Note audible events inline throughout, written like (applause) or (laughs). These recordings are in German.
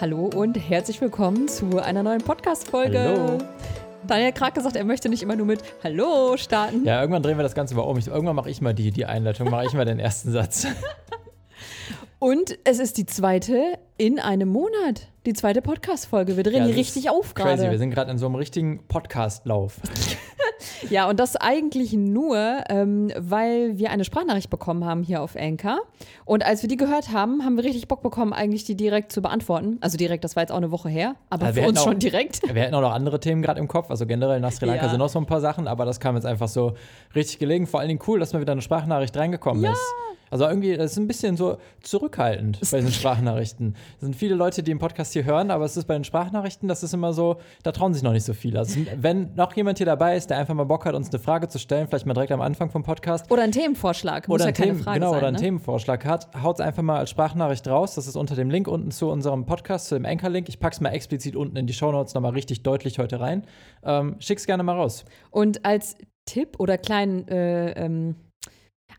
Hallo und herzlich willkommen zu einer neuen Podcast-Folge. Daniel gerade gesagt, er möchte nicht immer nur mit Hallo starten. Ja, irgendwann drehen wir das Ganze mal um. Ich, irgendwann mache ich mal die, die Einleitung, mache ich mal den ersten Satz. (laughs) Und es ist die zweite in einem Monat. Die zweite Podcast-Folge. Wir drehen Ja, die das richtig auf Crazy, wir gerade. sind gerade in so einem richtigen Podcast-Lauf. (laughs) (laughs) Ja, und das eigentlich nur, ähm, weil wir eine Sprachnachricht bekommen haben hier auf Anchor. Und als wir die gehört haben, haben wir richtig Bock bekommen, eigentlich die direkt zu beantworten. Also direkt, das war jetzt auch eine Woche her, aber Ja, wir für uns auch- schon direkt. (laughs) Wir hätten auch noch andere Themen gerade im Kopf. Also generell nach Sri Lanka Ja. sind noch so ein paar Sachen, aber das kam jetzt einfach so richtig gelegen. Vor allen Dingen cool, dass mal wieder eine Sprachnachricht reingekommen ist. Also irgendwie, das ist ein bisschen so zurückhaltend bei diesen (laughs) Sprachnachrichten. Es sind viele Leute, die im Podcast hier hören, aber es ist bei den Sprachnachrichten, das ist immer so, da trauen sich noch nicht so viele. Also wenn noch jemand hier dabei ist, der einfach mal Bock hat, uns eine Frage zu stellen, vielleicht mal direkt am Anfang vom Podcast, Oder ein Themenvorschlag. Muss oder ja ein, keine Themen, Frage genau, sein. oder einen ne? Themenvorschlag hat, haut es einfach mal als Sprachnachricht raus. Das ist unter dem Link unten zu unserem Podcast, zu dem Anchor-Link. Ich pack's mal explizit unten in die Shownotes nochmal richtig deutlich heute rein. Ähm, schick's gerne mal raus. Und als Tipp oder kleinen, äh, ähm,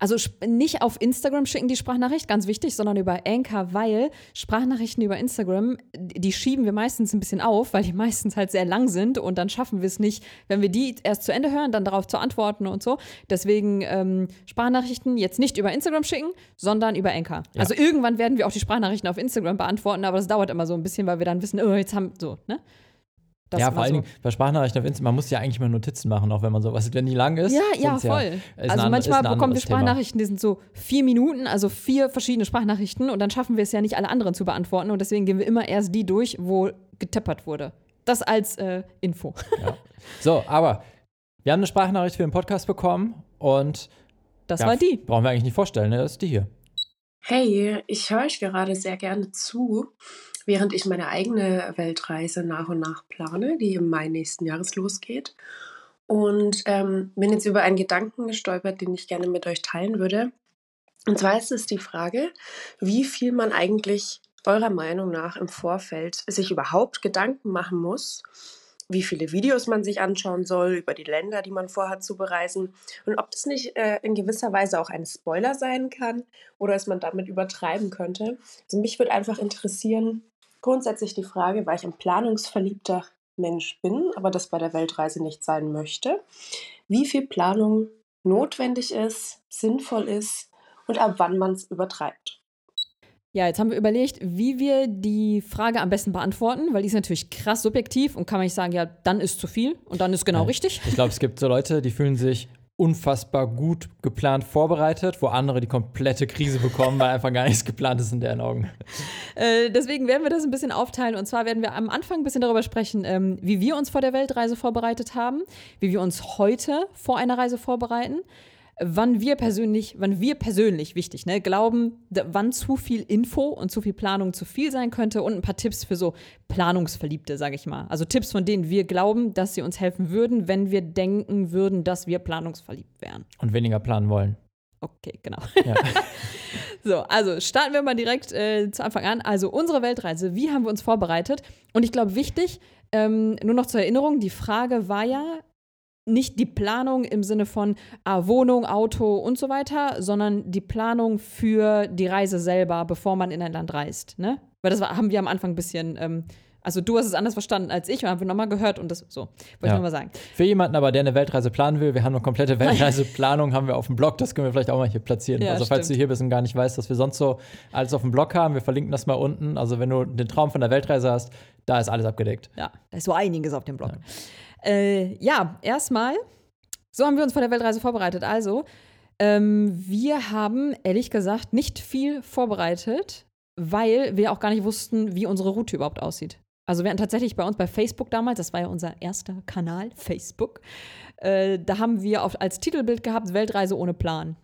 also nicht auf Instagram schicken die Sprachnachricht, ganz wichtig, sondern über Anchor, weil Sprachnachrichten über Instagram, die schieben wir meistens ein bisschen auf, weil die meistens halt sehr lang sind und dann schaffen wir es nicht, wenn wir die erst zu Ende hören, dann darauf zu antworten und so. Deswegen ähm, Sprachnachrichten jetzt nicht über Instagram schicken, sondern über Anchor. Ja. Also irgendwann werden wir auch die Sprachnachrichten auf Instagram beantworten, aber das dauert immer so ein bisschen, weil wir dann wissen, oh, jetzt haben, so, ne? Das ja, vor allen. Dingen bei Sprachnachrichten auf Instagram, man muss ja eigentlich mal Notizen machen, auch wenn man sowas, wenn die lang ist. Ja, ja, voll. ist also ein- manchmal bekommen wir anderes Thema. Sprachnachrichten, die sind so vier Minuten, also vier verschiedene Sprachnachrichten und dann schaffen wir es ja nicht, alle anderen zu beantworten und deswegen gehen wir immer erst die durch, wo getippert wurde. Das als äh, Info. Ja. So, aber wir haben eine Sprachnachricht für den Podcast bekommen und Das ja, war die. brauchen wir eigentlich nicht vorstellen, ne? das ist die hier. Hey, ich höre euch gerade sehr gerne zu, während ich meine eigene Weltreise nach und nach plane, die im Mai nächsten Jahres losgeht. Und ähm, bin jetzt über einen Gedanken gestolpert, den ich gerne mit euch teilen würde. Und zwar ist es die Frage, wie viel man eigentlich eurer Meinung nach im Vorfeld sich überhaupt Gedanken machen muss, wie viele Videos man sich anschauen soll über die Länder, die man vorhat zu bereisen und ob das nicht äh, in gewisser Weise auch ein Spoiler sein kann oder dass man damit übertreiben könnte. Also mich würde einfach interessieren, grundsätzlich die Frage, weil ich ein planungsverliebter Mensch bin, aber das bei der Weltreise nicht sein möchte, wie viel Planung notwendig ist, sinnvoll ist und ab wann man es übertreibt. Ja, jetzt haben wir überlegt, wie wir die Frage am besten beantworten, weil die ist natürlich krass subjektiv und kann man nicht sagen, ja, dann ist zu viel und dann ist genau Ja. richtig. Ich glaube, es gibt so Leute, die fühlen sich unfassbar gut geplant vorbereitet, wo andere die komplette Krise bekommen, weil einfach gar nichts geplant ist in deren Augen. Äh, deswegen werden wir das ein bisschen aufteilen. Und zwar werden wir am Anfang ein bisschen darüber sprechen, ähm, wie wir uns vor der Weltreise vorbereitet haben, wie wir uns heute vor einer Reise vorbereiten, wann wir persönlich, wann wir persönlich, wichtig, ne, glauben, wann zu viel Info und zu viel Planung zu viel sein könnte und ein paar Tipps für so Planungsverliebte, sage ich mal. Also Tipps, von denen wir glauben, dass sie uns helfen würden, wenn wir denken würden, dass wir planungsverliebt wären. Und weniger planen wollen. Okay, genau. Ja. (laughs) So, also starten wir mal direkt äh, zu Anfang an. Also unsere Weltreise, wie haben wir uns vorbereitet? Und ich glaube, wichtig, ähm, nur noch zur Erinnerung, die Frage war ja nicht die Planung im Sinne von ah, Wohnung, Auto und so weiter, sondern die Planung für die Reise selber, bevor man in ein Land reist. Ne? Weil das war, haben wir am Anfang ein bisschen, ähm, also du hast es anders verstanden als ich und haben wir nochmal gehört und das so, wollte ich Ja. nochmal sagen. Für jemanden aber, der eine Weltreise planen will, wir haben eine komplette Weltreiseplanung, haben wir auf dem Blog, das können wir vielleicht auch mal hier platzieren. Ja, also falls stimmt. du hier bist und gar nicht weißt, was wir sonst so alles auf dem Blog haben, wir verlinken das mal unten. Also wenn du den Traum von der Weltreise hast, da ist alles abgedeckt. Ja, da ist so einiges auf dem Blog. Ja, äh, ja erstmal, so haben wir uns vor der Weltreise vorbereitet. Also, ähm, wir haben ehrlich gesagt nicht viel vorbereitet, weil wir auch gar nicht wussten, wie unsere Route überhaupt aussieht. Also wir hatten tatsächlich bei uns bei Facebook damals, das war ja unser erster Kanal, Facebook, äh, da haben wir auf, als Titelbild gehabt, Weltreise ohne Plan.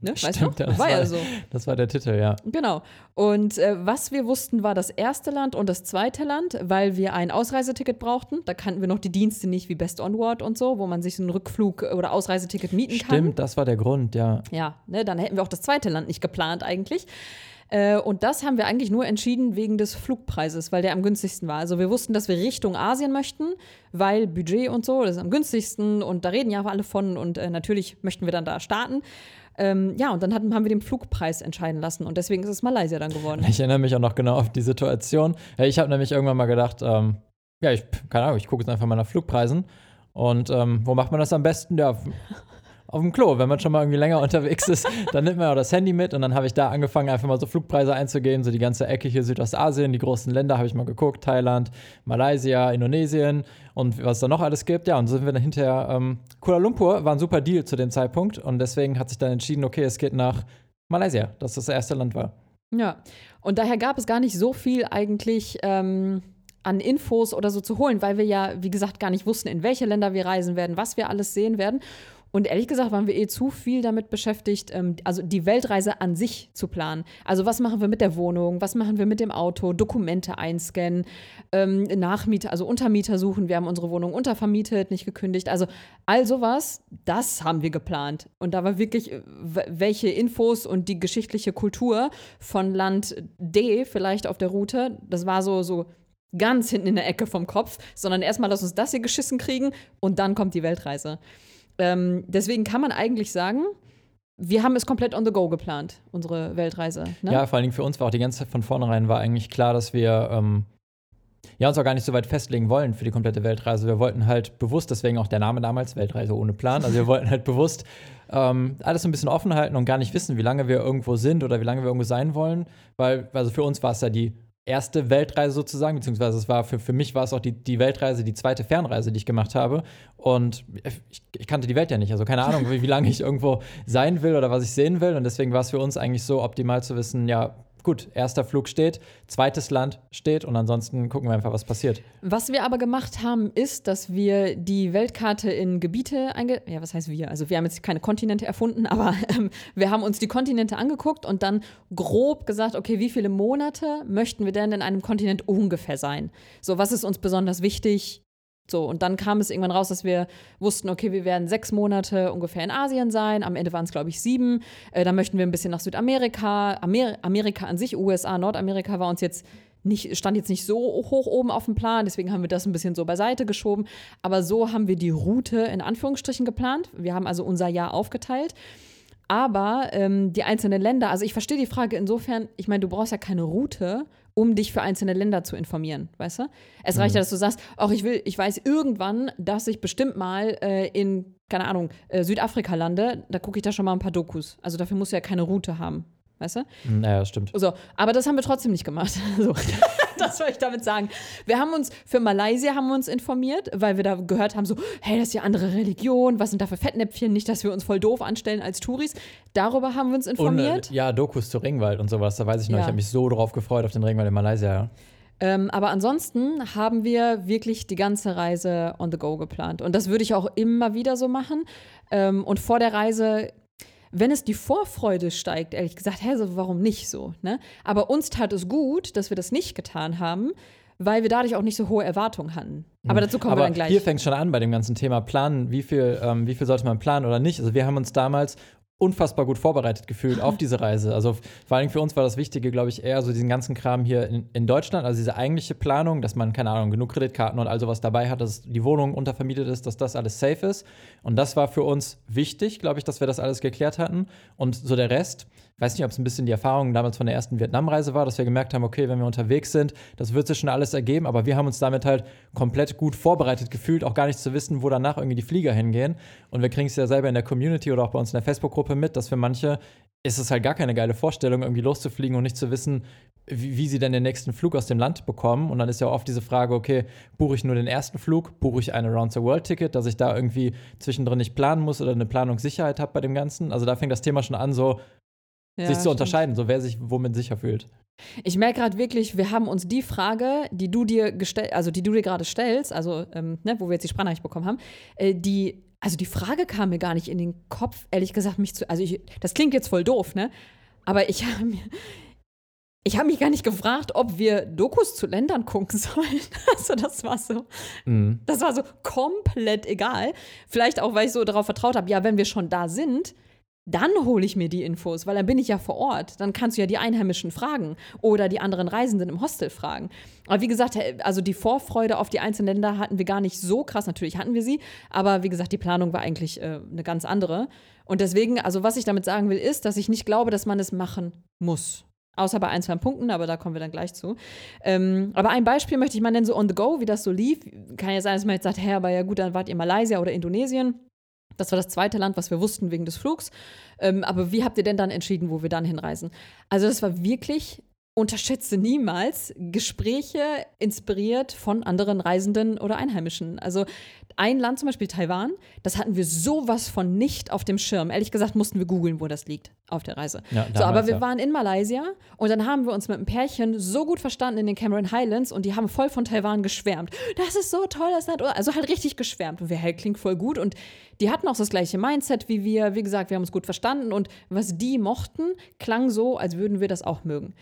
Ne? (laughs) Weißt du? Stimmt, ja, das war war- ja so. Das war der Titel, ja. Genau. Und äh, was wir wussten, war das erste Land und das zweite Land, weil wir ein Ausreiseticket brauchten. Da kannten wir noch die Dienste nicht wie Best Onward und so, wo man sich so ein Rückflug- oder Ausreiseticket mieten kann. Stimmt, das war der Grund, ja. Ja, ne, dann hätten wir auch das zweite Land nicht geplant eigentlich. Äh, und das haben wir eigentlich nur entschieden wegen des Flugpreises, weil der am günstigsten war. Also wir wussten, dass wir Richtung Asien möchten, weil Budget und so, das ist am günstigsten und da reden ja alle von und äh, natürlich möchten wir dann da starten. Ähm, ja, und dann hatten, haben wir den Flugpreis entscheiden lassen und deswegen ist es Malaysia dann geworden. Ich erinnere mich auch noch genau auf die Situation. Ich habe nämlich irgendwann mal gedacht, ähm, ja, ich, keine Ahnung, ich gucke jetzt einfach mal nach Flugpreisen. Und ähm, wo macht man das am besten? Ja, auf dem Klo. Wenn man schon mal irgendwie länger (laughs) unterwegs ist, dann nimmt man auch das Handy mit und dann habe ich da angefangen, einfach mal so Flugpreise einzugeben, so die ganze Ecke hier Südostasien, die großen Länder habe ich mal geguckt, Thailand, Malaysia, Indonesien und was da noch alles gibt. Ja, und so sind wir dann hinterher, ähm, Kuala Lumpur war ein super Deal zu dem Zeitpunkt und deswegen hat sich dann entschieden, okay, es geht nach Malaysia, dass das das erste Land war. Ja, und daher gab es gar nicht so viel eigentlich ähm, an Infos oder so zu holen, weil wir ja, wie gesagt, gar nicht wussten, in welche Länder wir reisen werden, was wir alles sehen werden. Und ehrlich gesagt waren wir eh zu viel damit beschäftigt, ähm, also die Weltreise an sich zu planen. Also was machen wir mit der Wohnung, was machen wir mit dem Auto, Dokumente einscannen, ähm, Nachmieter, also Untermieter suchen. Wir haben unsere Wohnung untervermietet, nicht gekündigt. Also all sowas, das haben wir geplant. Und da war wirklich, äh, welche Infos und die geschichtliche Kultur von Land D vielleicht auf der Route, das war so, so ganz hinten in der Ecke vom Kopf, sondern erstmal lass uns das hier geschissen kriegen und dann kommt die Weltreise. Ähm, deswegen kann man eigentlich sagen, wir haben es komplett on the go geplant, unsere Weltreise. Ne? Ja, vor allen Dingen für uns war auch die ganze Zeit von vornherein war eigentlich klar, dass wir ähm, ja, uns auch gar nicht so weit festlegen wollen für die komplette Weltreise. Wir wollten halt bewusst, deswegen auch der Name damals, Weltreise ohne Plan, also wir (laughs) wollten halt bewusst ähm, alles so ein bisschen offen halten und gar nicht wissen, wie lange wir irgendwo sind oder wie lange wir irgendwo sein wollen, weil also für uns war es ja die erste Weltreise sozusagen, beziehungsweise es war für, für mich war es auch die, die Weltreise, die zweite Fernreise, die ich gemacht habe. Und ich, ich kannte die Welt ja nicht. Also keine Ahnung, wie, wie lange ich irgendwo sein will oder was ich sehen will. Und deswegen war es für uns eigentlich so optimal zu wissen, ja, gut, erster Flug steht, zweites Land steht und ansonsten gucken wir einfach, was passiert. Was wir aber gemacht haben, ist, dass wir die Weltkarte in Gebiete einge... Ja, was heißt wir? Also wir haben jetzt keine Kontinente erfunden, (laughs) aber ähm, wir haben uns die Kontinente angeguckt und dann grob gesagt, okay, wie viele Monate möchten wir denn in einem Kontinent ungefähr sein? So, was ist uns besonders wichtig? So, und dann kam es irgendwann raus, dass wir wussten, okay, wir werden sechs Monate ungefähr in Asien sein. Am Ende waren es, glaube ich, sieben. Äh, dann möchten wir ein bisschen nach Südamerika. Amer Amerika an sich, USA, Nordamerika war uns jetzt nicht, stand jetzt nicht so hoch oben auf dem Plan, deswegen haben wir das ein bisschen so beiseite geschoben. Aber so haben wir die Route in Anführungsstrichen geplant. Wir haben also unser Jahr aufgeteilt. Aber ähm, die einzelnen Länder, also ich verstehe die Frage insofern, ich meine, du brauchst ja keine Route, um dich für einzelne Länder zu informieren, weißt du? Es reicht mhm. ja, dass du sagst, auch ich will, ich weiß irgendwann, dass ich bestimmt mal äh, in, keine Ahnung, äh, Südafrika lande, da gucke ich da schon mal ein paar Dokus. Also dafür musst du ja keine Route haben. Weißt du? Naja, stimmt. So, aber das haben wir trotzdem nicht gemacht. (laughs) So. (laughs) (laughs) das soll ich damit sagen. Wir haben uns für Malaysia haben wir uns informiert, weil wir da gehört haben, so, hey, das ist ja andere Religion, was sind da für Fettnäpfchen, nicht, dass wir uns voll doof anstellen als Touris. Darüber haben wir uns informiert. Und, ja, Dokus zu Ringwald und sowas, da weiß ich noch, ja. ich habe mich so drauf gefreut auf den Ringwald in Malaysia. Ähm, aber ansonsten haben wir wirklich die ganze Reise on the go geplant. Und das würde ich auch immer wieder so machen. Ähm, und vor der Reise wenn es die Vorfreude steigt, ehrlich gesagt, hä, so, warum nicht so? Ne? Aber uns tat es gut, dass wir das nicht getan haben, weil wir dadurch auch nicht so hohe Erwartungen hatten. Aber dazu kommen Aber wir dann gleich. Hier fängt es schon an bei dem ganzen Thema Planen. Wie viel, ähm, wie viel sollte man planen oder nicht? Also wir haben uns damals unfassbar gut vorbereitet gefühlt auf diese Reise. Also vor allem für uns war das Wichtige, glaube ich, eher so diesen ganzen Kram hier in, in, Deutschland, also diese eigentliche Planung, dass man, keine Ahnung, genug Kreditkarten und all sowas dabei hat, dass die Wohnung untervermietet ist, dass das alles safe ist. Und das war für uns wichtig, glaube ich, dass wir das alles geklärt hatten. Und so der Rest, weiß nicht, ob es ein bisschen die Erfahrung damals von der ersten Vietnamreise war, dass wir gemerkt haben, okay, wenn wir unterwegs sind, das wird sich schon alles ergeben, aber wir haben uns damit halt komplett gut vorbereitet gefühlt, auch gar nicht zu wissen, wo danach irgendwie die Flieger hingehen. Und wir kriegen es ja selber in der Community oder auch bei uns in der Facebook-Gruppe mit, dass für manche ist es halt gar keine geile Vorstellung, irgendwie loszufliegen und nicht zu wissen, wie, wie, sie denn den nächsten Flug aus dem Land bekommen. Und dann ist ja oft diese Frage, okay, buche ich nur den ersten Flug, buche ich ein Around-the-World-Ticket, dass ich da irgendwie zwischendrin nicht planen muss oder eine Planungssicherheit habe bei dem Ganzen. Also da fängt das Thema schon an, so ja, sich zu unterscheiden, so wer sich womit sicher fühlt. Ich merke gerade wirklich, wir haben uns die Frage, die du dir gestellt, also die du dir gerade stellst, also ähm, ne, wo wir jetzt die Sprachnachricht bekommen haben, äh, die, also die Frage kam mir gar nicht in den Kopf, ehrlich gesagt, mich zu, also ich, das klingt jetzt voll doof, ne? Aber ich habe mir, ich habe mich gar nicht gefragt, ob wir Dokus zu Ländern gucken (laughs) sollen. Also das war so, mhm. das war so komplett egal. Vielleicht auch, weil ich so darauf vertraut habe, ja, wenn wir schon da sind, dann hole ich mir die Infos, weil dann bin ich ja vor Ort. Dann kannst du ja die Einheimischen fragen oder die anderen Reisenden im Hostel fragen. Aber wie gesagt, also die Vorfreude auf die einzelnen Länder hatten wir gar nicht so krass. Natürlich hatten wir sie, aber wie gesagt, die Planung war eigentlich äh, eine ganz andere. Und deswegen, also was ich damit sagen will, ist, dass ich nicht glaube, dass man es machen muss. Außer bei ein, zwei Punkten, aber da kommen wir dann gleich zu. Ähm, aber ein Beispiel möchte ich mal nennen, so on the go, wie das so lief. Kann ja sein, dass man jetzt sagt, hä, aber ja gut, dann wart ihr Malaysia oder Indonesien. Das war das zweite Land, was wir wussten wegen des Flugs. Ähm, aber wie habt ihr denn dann entschieden, wo wir dann hinreisen? Also das war wirklich unterschätze niemals Gespräche inspiriert von anderen Reisenden oder Einheimischen. Also ein Land, zum Beispiel Taiwan, das hatten wir sowas von nicht auf dem Schirm. Ehrlich gesagt mussten wir googeln, wo das liegt auf der Reise. Ja, damals, so, aber wir ja. waren in Malaysia und dann haben wir uns mit einem Pärchen so gut verstanden in den Cameron Highlands und die haben voll von Taiwan geschwärmt. Das ist so toll, das Land. Also halt richtig geschwärmt. Und wir, hey, klingt voll gut. Und die hatten auch das gleiche Mindset wie wir. Wie gesagt, wir haben uns gut verstanden und was die mochten, klang so, als würden wir das auch mögen.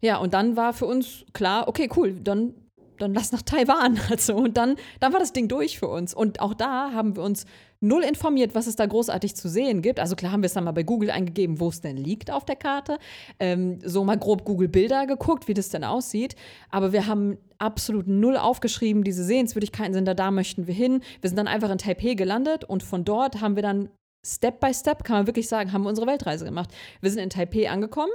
Ja, und dann war für uns klar, okay, cool, dann, dann lass nach Taiwan. (laughs) Also, und dann, dann war das Ding durch für uns. Und auch da haben wir uns null informiert, was es da großartig zu sehen gibt. Also klar haben wir es dann mal bei Google eingegeben, wo es denn liegt auf der Karte. Ähm, so mal grob Google Bilder geguckt, wie das denn aussieht. Aber wir haben absolut null aufgeschrieben, diese Sehenswürdigkeiten sind da, da möchten wir hin. Wir sind dann einfach in Taipei gelandet und von dort haben wir dann Step by Step, kann man wirklich sagen, haben wir unsere Weltreise gemacht. Wir sind in Taipei angekommen,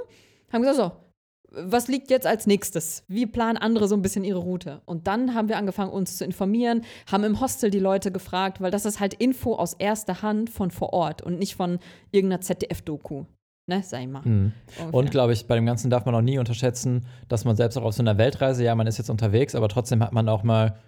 haben gesagt, so, was liegt jetzt als nächstes? Wie planen andere so ein bisschen ihre Route? Und dann haben wir angefangen, uns zu informieren, haben im Hostel die Leute gefragt, weil das ist halt Info aus erster Hand von vor Ort und nicht von irgendeiner ZDF-Doku. Ne, sag ich mal. Mhm. Und glaube ich, bei dem Ganzen darf man auch nie unterschätzen, dass man selbst auch auf so einer Weltreise, ja, man ist jetzt unterwegs, aber trotzdem hat man auch mal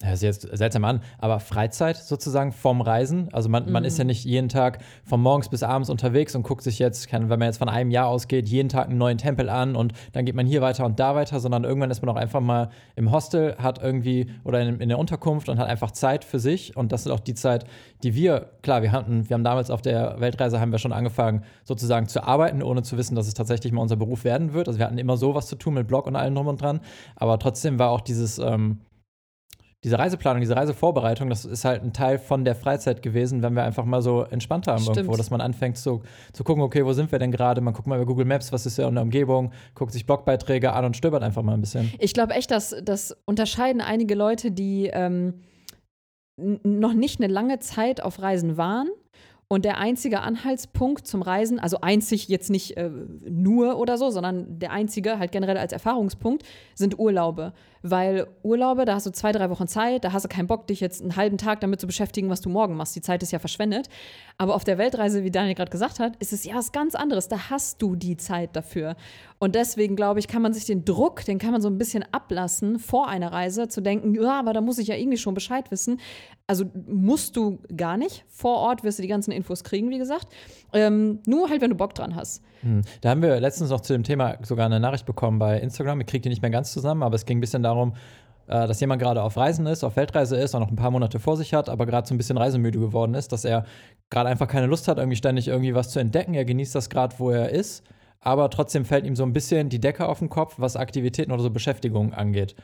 das ist jetzt seltsam an, aber Freizeit sozusagen vom Reisen. Also man, mhm. man ist ja mhm. nicht jeden Tag von morgens bis abends unterwegs und guckt sich jetzt, wenn man jetzt von einem Jahr ausgeht, jeden Tag einen neuen Tempel an und dann geht man hier weiter und da weiter, sondern irgendwann ist man auch einfach mal im Hostel, hat irgendwie oder in, in der Unterkunft und hat einfach Zeit für sich. Und das ist auch die Zeit, die wir, klar, wir hatten, wir haben damals auf der Weltreise haben wir schon angefangen, sozusagen zu arbeiten, ohne zu wissen, dass es tatsächlich mal unser Beruf werden wird. Also wir hatten immer sowas zu tun mit Blog und allem drum und dran. Aber trotzdem war auch dieses, ähm, diese Reiseplanung, diese Reisevorbereitung, das ist halt ein Teil von der Freizeit gewesen, wenn wir einfach mal so entspannt haben Stimmt. irgendwo, dass man anfängt zu, zu gucken, okay, wo sind wir denn gerade? Man guckt mal über Google Maps, was ist ja in der Umgebung, guckt sich Blogbeiträge an und stöbert einfach mal ein bisschen. Ich glaube echt, dass das unterscheiden einige Leute, die ähm, noch nicht eine lange Zeit auf Reisen waren und der einzige Anhaltspunkt zum Reisen, also einzig jetzt nicht äh, nur oder so, sondern der einzige halt generell als Erfahrungspunkt, sind Urlaube. Weil Urlaube, da hast du zwei, drei Wochen Zeit, da hast du keinen Bock, dich jetzt einen halben Tag damit zu beschäftigen, was du morgen machst. Die Zeit ist ja verschwendet. Aber auf der Weltreise, wie Daniel gerade gesagt hat, ist es ja was ganz anderes. Da hast du die Zeit dafür. Und deswegen, glaube ich, kann man sich den Druck, den kann man so ein bisschen ablassen, vor einer Reise zu denken, ja, aber da muss ich ja irgendwie schon Bescheid wissen. Also musst du gar nicht. Vor Ort wirst du die ganzen Infos kriegen, wie gesagt. Ähm, nur halt, wenn du Bock dran hast. Hm. Da haben wir letztens noch zu dem Thema sogar eine Nachricht bekommen bei Instagram. Ich kriege die nicht mehr ganz zusammen, aber es ging ein bisschen darum, äh, dass jemand gerade auf Reisen ist, auf Weltreise ist und noch ein paar Monate vor sich hat, aber gerade so ein bisschen reisemüde geworden ist, dass er gerade einfach keine Lust hat, irgendwie ständig irgendwie was zu entdecken. Er genießt das gerade, wo er ist, aber trotzdem fällt ihm so ein bisschen die Decke auf den Kopf, was Aktivitäten oder so Beschäftigungen angeht.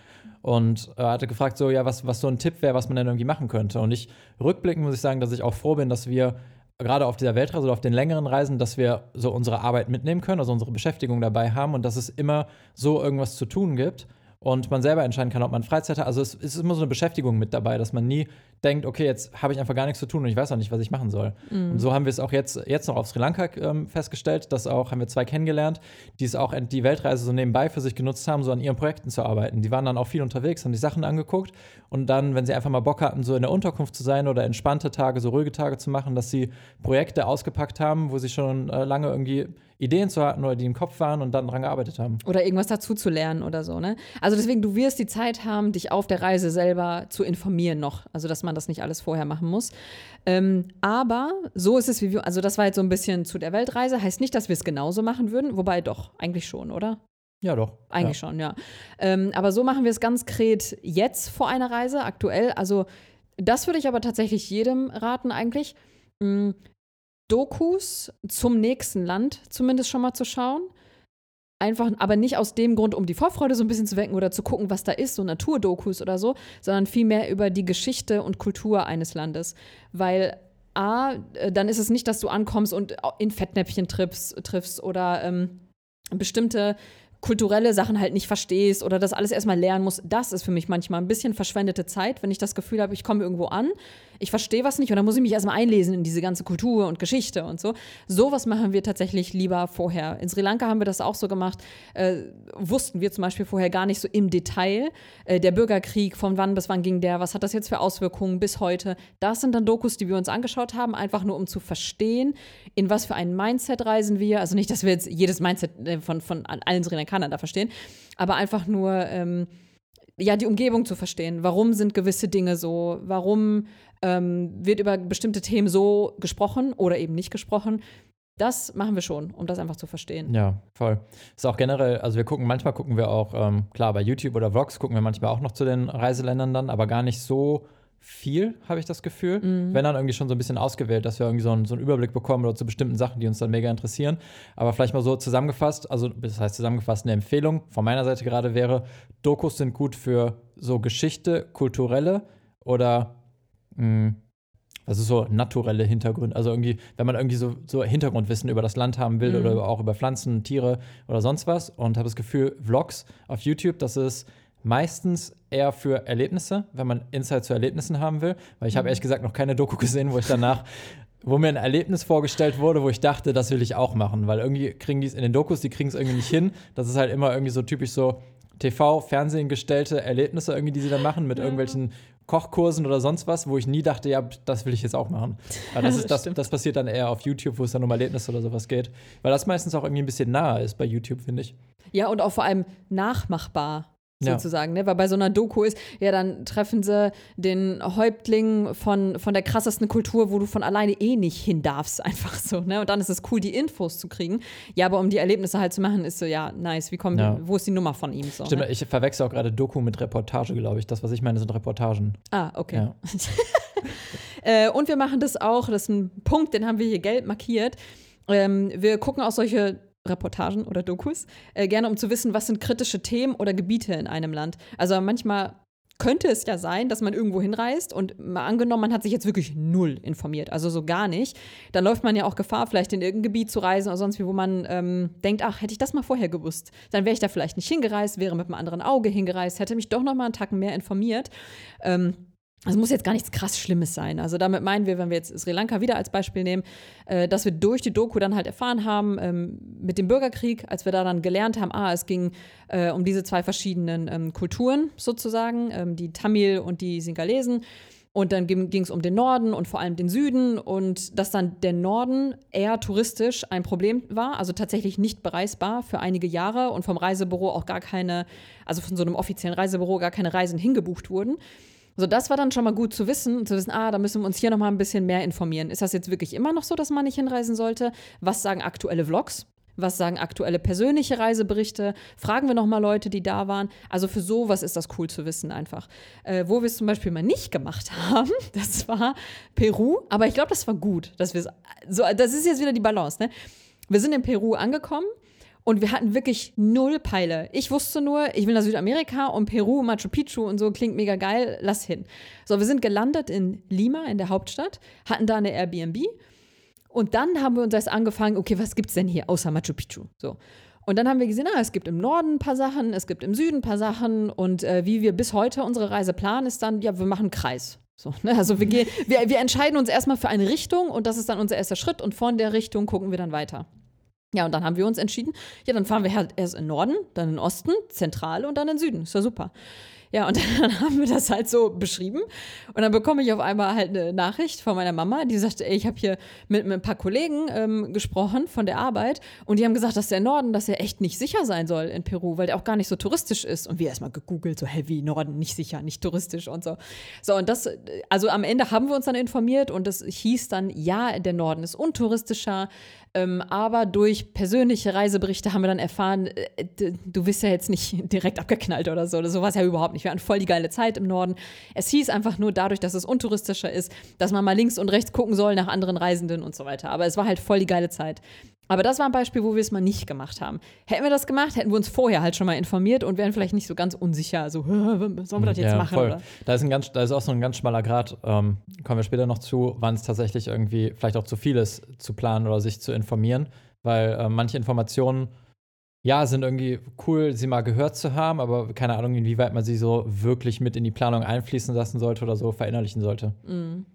Und er hatte gefragt, so, ja, was, was so ein Tipp wäre, was man denn irgendwie machen könnte. Und ich rückblickend muss ich sagen, dass ich auch froh bin, dass wir gerade auf dieser Weltreise oder auf den längeren Reisen, dass wir so unsere Arbeit mitnehmen können, also unsere Beschäftigung dabei haben und dass es immer so irgendwas zu tun gibt und man selber entscheiden kann, ob man Freizeit hat. Also es, ist immer so eine Beschäftigung mit dabei, dass man nie denkt, okay, jetzt habe ich einfach gar nichts zu tun und ich weiß auch nicht, was ich machen soll. Mhm. Und so haben wir es auch jetzt, jetzt noch auf Sri Lanka ähm, festgestellt, dass auch, haben wir zwei kennengelernt, die es auch die Weltreise so nebenbei für sich genutzt haben, so an ihren Projekten zu arbeiten. Die waren dann auch viel unterwegs, haben die Sachen angeguckt und dann, wenn sie einfach mal Bock hatten, so in der Unterkunft zu sein oder entspannte Tage, so ruhige Tage zu machen, dass sie Projekte ausgepackt haben, wo sie schon äh, lange irgendwie Ideen zu hatten oder die im Kopf waren und dann dran gearbeitet haben. Oder irgendwas dazu zu lernen oder so, ne? Also deswegen, du wirst die Zeit haben, dich auf der Reise selber zu informieren noch. Also, dass man das nicht alles vorher machen muss. Ähm, aber so ist es, wie wir, also das war jetzt so ein bisschen zu der Weltreise. Heißt nicht, dass wir es genauso machen würden, wobei doch, eigentlich schon, oder? Ja, doch. Eigentlich ja. schon, ja. Ähm, aber so machen wir es ganz kret jetzt vor einer Reise, aktuell. Also, das würde ich aber tatsächlich jedem raten, eigentlich. Mm, Dokus zum nächsten Land zumindest schon mal zu schauen. Einfach, aber nicht aus dem Grund, um die Vorfreude so ein bisschen zu wecken oder zu gucken, was da ist, so Naturdokus oder so, sondern vielmehr über die Geschichte und Kultur eines Landes. Weil A, äh, dann ist es nicht, dass du ankommst und in Fettnäpfchen triffst, triffst oder ähm, bestimmte kulturelle Sachen halt nicht verstehst oder das alles erstmal lernen musst, das ist für mich manchmal ein bisschen verschwendete Zeit, wenn ich das Gefühl habe, ich komme irgendwo an, ich verstehe was nicht und dann muss ich mich erstmal einlesen in diese ganze Kultur und Geschichte und so. Sowas machen wir tatsächlich lieber vorher. In Sri Lanka haben wir das auch so gemacht, äh, wussten wir zum Beispiel vorher gar nicht so im Detail. Äh, der Bürgerkrieg, von wann bis wann ging der, was hat das jetzt für Auswirkungen bis heute. Das sind dann Dokus, die wir uns angeschaut haben, einfach nur um zu verstehen, in was für ein Mindset reisen wir. Also nicht, dass wir jetzt jedes Mindset äh, von, von allen Sri Lankanern da verstehen, aber einfach nur. Ähm, ja, die Umgebung zu verstehen. Warum sind gewisse Dinge so? Warum ähm, wird über bestimmte Themen so gesprochen oder eben nicht gesprochen? Das machen wir schon, um das einfach zu verstehen. Ja, voll. Ist auch generell, also wir gucken, manchmal gucken wir auch, ähm, klar, bei YouTube oder Vlogs gucken wir manchmal auch noch zu den Reiseländern dann, aber gar nicht so viel, habe ich das Gefühl. Mhm. Wenn dann irgendwie schon so ein bisschen ausgewählt, dass wir irgendwie so einen, so einen, Überblick bekommen oder zu bestimmten Sachen, die uns dann mega interessieren. Aber vielleicht mal so zusammengefasst, also das heißt zusammengefasst eine Empfehlung von meiner Seite gerade wäre, Dokus sind gut für so Geschichte, kulturelle oder mh, hm, also so naturelle Hintergründe. Also irgendwie, wenn man irgendwie so, so Hintergrundwissen über das Land haben will mhm. oder auch über Pflanzen, Tiere oder sonst was und habe das Gefühl, Vlogs auf YouTube, das ist meistens eher für Erlebnisse, wenn man Insight zu Erlebnissen haben will. Weil ich habe mhm. ehrlich gesagt noch keine Doku gesehen, wo ich danach, wo mir ein Erlebnis vorgestellt wurde, wo ich dachte, das will ich auch machen. Weil irgendwie kriegen die es in den Dokus, die kriegen es irgendwie nicht hin. Das ist halt immer irgendwie so typisch so TV, Fernsehen gestellte Erlebnisse irgendwie, die sie da machen mit ja. irgendwelchen Kochkursen oder sonst was, wo ich nie dachte, ja, das will ich jetzt auch machen. Aber das, (laughs) ist, das, das passiert dann eher auf YouTube, wo es dann um Erlebnisse oder sowas geht. Weil das meistens auch irgendwie ein bisschen nahe ist bei YouTube, finde ich. Ja, und auch vor allem nachmachbar sozusagen, ja. ne? Weil bei so einer Doku ist, ja, dann treffen sie den Häuptling von, von der krassesten Kultur, wo du von alleine eh nicht hin darfst, (laughs) einfach so, ne? Und dann ist es cool, die Infos zu kriegen. Ja, aber um die Erlebnisse halt zu machen, ist so, ja, nice, wie kommen ja. wo ist die Nummer von ihm so? Stimmt, ne? ich verwechsel auch gerade Doku mit Reportage, glaube ich. Das, was ich meine, sind Reportagen. Ah, okay. Ja. (laughs) äh, und wir machen das auch, das ist ein Punkt, den haben wir hier gelb markiert. Ähm, wir gucken auch solche Reportagen oder Dokus, äh, gerne um zu wissen, was sind kritische Themen oder Gebiete in einem Land. Also manchmal könnte es ja sein, dass man irgendwo hinreist und mal angenommen, man hat sich jetzt wirklich null informiert, also so gar nicht. Dann läuft man ja auch Gefahr, vielleicht in irgendein Gebiet zu reisen oder sonst wie, wo man ähm, denkt, ach, hätte ich das mal vorher gewusst, dann wäre ich da vielleicht nicht hingereist, wäre mit einem anderen Auge hingereist, hätte mich doch noch mal einen Tacken mehr informiert. Ähm, es muss jetzt gar nichts krass Schlimmes sein. Also damit meinen wir, wenn wir jetzt Sri Lanka wieder als Beispiel nehmen, äh, dass wir durch die Doku dann halt erfahren haben, ähm, mit dem Bürgerkrieg, als wir da dann gelernt haben, ah, es ging äh, um diese zwei verschiedenen ähm, Kulturen sozusagen, ähm, die Tamil und die Singalesen. Und dann ging es um den Norden und vor allem den Süden und dass dann der Norden eher touristisch ein Problem war, also tatsächlich nicht bereisbar für einige Jahre und vom Reisebüro auch gar keine, also von so einem offiziellen Reisebüro gar keine Reisen hingebucht wurden. So, das war dann schon mal gut zu wissen, zu wissen, ah, da müssen wir uns hier noch mal ein bisschen mehr informieren. Ist das jetzt wirklich immer noch so, dass man nicht hinreisen sollte? Was sagen aktuelle Vlogs? Was sagen aktuelle persönliche Reiseberichte? Fragen wir noch mal Leute, die da waren. Also für sowas ist das cool zu wissen einfach. Äh, wo wir es zum Beispiel mal nicht gemacht (laughs) haben, das war Peru. Aber ich glaube, das war gut, dass wir so. Das ist jetzt wieder die Balance. Ne? Wir sind in Peru angekommen und wir hatten wirklich null Peile. Ich wusste nur, ich will nach Südamerika und Peru, Machu Picchu und so klingt mega geil, lass hin. So, wir sind gelandet in Lima, in der Hauptstadt, hatten da eine Airbnb und dann haben wir uns erst angefangen, okay, was gibt's denn hier außer Machu Picchu? So. Und dann haben wir gesehen, ah, es gibt im Norden ein paar Sachen, es gibt im Süden ein paar Sachen und äh, wie wir bis heute unsere Reise planen, ist dann, ja, wir machen einen Kreis. So, ne? Also wir, gehen, wir, wir entscheiden uns erstmal für eine Richtung und das ist dann unser erster Schritt und von der Richtung gucken wir dann weiter. Ja, und dann haben wir uns entschieden, ja, dann fahren wir halt erst in Norden, dann in Osten, Zentrale und dann in Süden. Ist ja super. Ja, und (laughs) dann haben wir das halt so beschrieben. Und dann bekomme ich auf einmal halt eine Nachricht von meiner Mama, die sagte, ey, ich habe hier mit, mit, ein paar Kollegen ähm, gesprochen von der Arbeit und die haben gesagt, dass der Norden, dass er echt nicht sicher sein soll in Peru, weil der auch gar nicht so touristisch ist. Und wir erstmal gegoogelt, so, hey, wie Norden nicht sicher, nicht touristisch und so. So, und das, also am Ende haben wir uns dann informiert und es hieß dann, ja, der Norden ist untouristischer, ähm, aber durch persönliche Reiseberichte haben wir dann erfahren, äh, du bist ja jetzt nicht (laughs) direkt abgeknallt oder so. So war es ja überhaupt nicht. Wir hatten voll die geile Zeit im Norden. Es hieß einfach nur dadurch, dass es untouristischer ist, dass man mal links und rechts gucken soll nach anderen Reisenden und so weiter. Aber es war halt voll die geile Zeit. Aber das war ein Beispiel, wo wir es mal nicht gemacht haben. Hätten wir das gemacht, hätten wir uns vorher halt schon mal informiert und wären vielleicht nicht so ganz unsicher. Also, (laughs) sollen wir das jetzt ja, machen? Da ist, ein ganz, da ist auch so ein ganz schmaler Grad, ähm, kommen wir später noch zu, wann es tatsächlich irgendwie vielleicht auch zu viel ist, zu planen oder sich zu informieren. Weil äh, manche Informationen, ja, sind irgendwie cool, sie mal gehört zu haben, aber keine Ahnung, inwieweit man sie so wirklich mit in die Planung einfließen lassen sollte oder so verinnerlichen sollte. Mhm.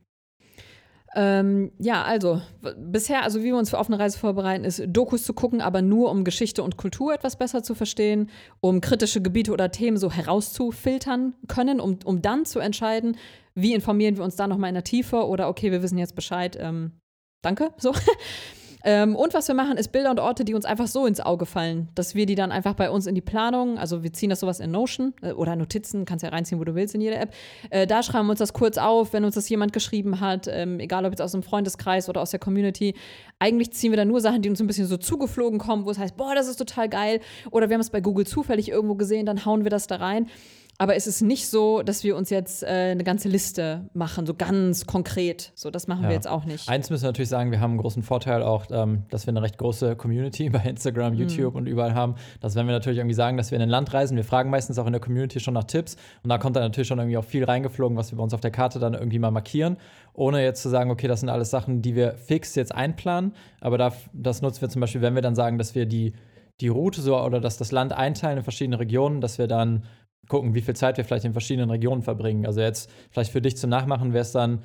Ähm, ja, also bisher, also wie wir uns für offene Reise vorbereiten, ist Dokus zu gucken, aber nur um Geschichte und Kultur etwas besser zu verstehen, um kritische Gebiete oder Themen so herauszufiltern können, um, um dann zu entscheiden, wie informieren wir uns da nochmal in der Tiefe oder okay, wir wissen jetzt Bescheid, ähm, danke, so. (laughs) Ähm, und was wir machen, ist Bilder und Orte, die uns einfach so ins Auge fallen, dass wir die dann einfach bei uns in die Planung, also wir ziehen das sowas in Notion äh, oder Notizen, kannst ja reinziehen, wo du willst in jeder App. Äh, da schreiben wir uns das kurz auf, wenn uns das jemand geschrieben hat, ähm, egal ob jetzt aus einem Freundeskreis oder aus der Community. Eigentlich ziehen wir da nur Sachen, die uns ein bisschen so zugeflogen kommen, wo es heißt, boah, das ist total geil. Oder wir haben es bei Google zufällig irgendwo gesehen, dann hauen wir das da rein. Aber es ist nicht so, dass wir uns jetzt äh, eine ganze Liste machen, so ganz konkret. So, das machen Ja. wir jetzt auch nicht. Eins müssen wir natürlich sagen, wir haben einen großen Vorteil auch, ähm, dass wir eine recht große Community (laughs) bei Instagram, YouTube und überall haben. Dass wenn wir natürlich irgendwie sagen, dass wir in ein Land reisen, wir fragen meistens auch in der Community schon nach Tipps und da kommt dann natürlich schon irgendwie auch viel reingeflogen, was wir bei uns auf der Karte dann irgendwie mal markieren, ohne jetzt zu sagen, okay, das sind alles Sachen, die wir fix jetzt einplanen, aber da, das nutzen wir zum Beispiel, wenn wir dann sagen, dass wir die, die Route so oder dass das Land einteilen in verschiedene Regionen, dass wir dann gucken, wie viel Zeit wir vielleicht in verschiedenen Regionen verbringen. Also jetzt vielleicht für dich zum Nachmachen wäre es dann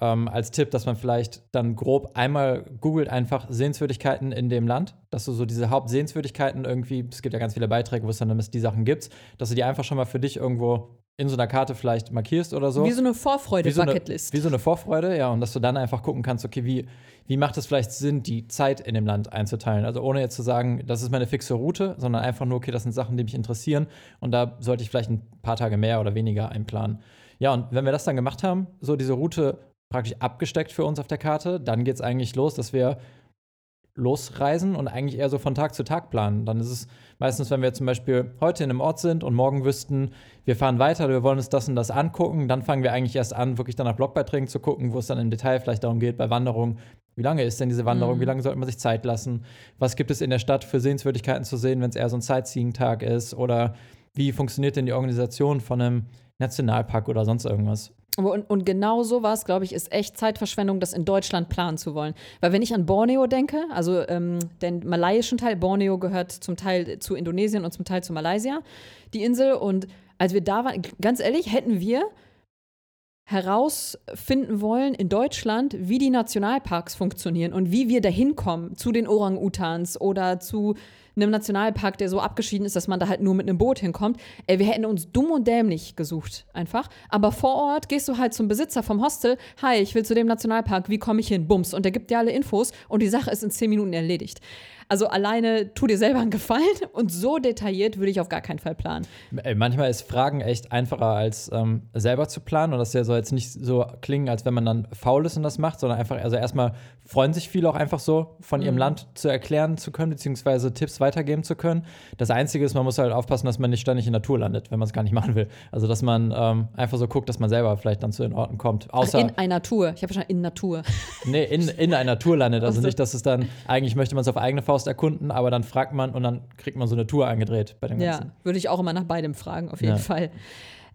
ähm, als Tipp, dass man vielleicht dann grob einmal googelt einfach Sehenswürdigkeiten in dem Land, dass du so diese Hauptsehenswürdigkeiten irgendwie, es gibt ja ganz viele Beiträge, wo es dann die Sachen gibt, dass du die einfach schon mal für dich irgendwo in so einer Karte vielleicht markierst oder so. Wie so eine Wie so, eine, Vorfreude-Bucketlist. wie so eine Vorfreude, ja, und dass du dann einfach gucken kannst, okay, wie, wie macht es vielleicht Sinn, die Zeit in dem Land einzuteilen? Also ohne jetzt zu sagen, das ist meine fixe Route, sondern einfach nur, okay, das sind Sachen, die mich interessieren und da sollte ich vielleicht ein paar Tage mehr oder weniger einplanen. Ja, und wenn wir das dann gemacht haben, so diese Route praktisch abgesteckt für uns auf der Karte, dann geht es eigentlich los, dass wir losreisen und eigentlich eher so von Tag zu Tag planen. Dann ist es meistens, wenn wir zum Beispiel heute in einem Ort sind und morgen wüssten, wir fahren weiter, wir wollen uns das und das angucken, dann fangen wir eigentlich erst an, wirklich dann nach Blogbeiträgen zu gucken, wo es dann im Detail vielleicht darum geht, bei Wanderungen, wie lange ist denn diese Wanderung, Mhm. wie lange sollte man sich Zeit lassen, was gibt es in der Stadt für Sehenswürdigkeiten zu sehen, wenn es eher so ein Sightseeing-Tag ist oder wie funktioniert denn die Organisation von einem Nationalpark oder sonst irgendwas. Und, und genau sowas, glaube ich, ist echt Zeitverschwendung, das in Deutschland planen zu wollen. Weil wenn ich an Borneo denke, also ähm, den malaiischen Teil, Borneo gehört zum Teil zu Indonesien und zum Teil zu Malaysia, die Insel. Und als wir da waren, ganz ehrlich, hätten wir herausfinden wollen in Deutschland, wie die Nationalparks funktionieren und wie wir dahin kommen zu den Orang-Utans oder zu einem Nationalpark, der so abgeschieden ist, dass man da halt nur mit einem Boot hinkommt. Ey, wir hätten uns dumm und dämlich gesucht, einfach. Aber vor Ort gehst du halt zum Besitzer vom Hostel. Hi, ich will zu dem Nationalpark. Wie komme ich hin? Bums. Und der gibt dir alle Infos und die Sache ist in zehn Minuten erledigt. Also alleine tu dir selber einen Gefallen (laughs) und so detailliert würde ich auf gar keinen Fall planen. Manchmal ist Fragen echt einfacher als ähm, selber zu planen und das soll jetzt nicht so klingen, als wenn man dann faul ist und das macht, sondern einfach, also erstmal freuen sich viele auch einfach so, von ihrem Land zu erklären zu können, beziehungsweise Tipps weitergeben zu können. Das Einzige ist, man muss halt aufpassen, dass man nicht ständig in Natur landet, wenn man es gar nicht machen will. Also, dass man ähm, einfach so guckt, dass man selber vielleicht dann zu den Orten kommt. Ach, Außer, in einer Tour. Ich habe schon in Natur. nee, in, in einer Tour landet. Also Ach so. nicht, dass es dann, eigentlich möchte man es auf eigene Faust erkunden, aber dann fragt man und dann kriegt man so eine Tour angedreht bei dem Ganzen. Ja, würde ich auch immer nach beidem fragen, auf jeden Ja. Fall.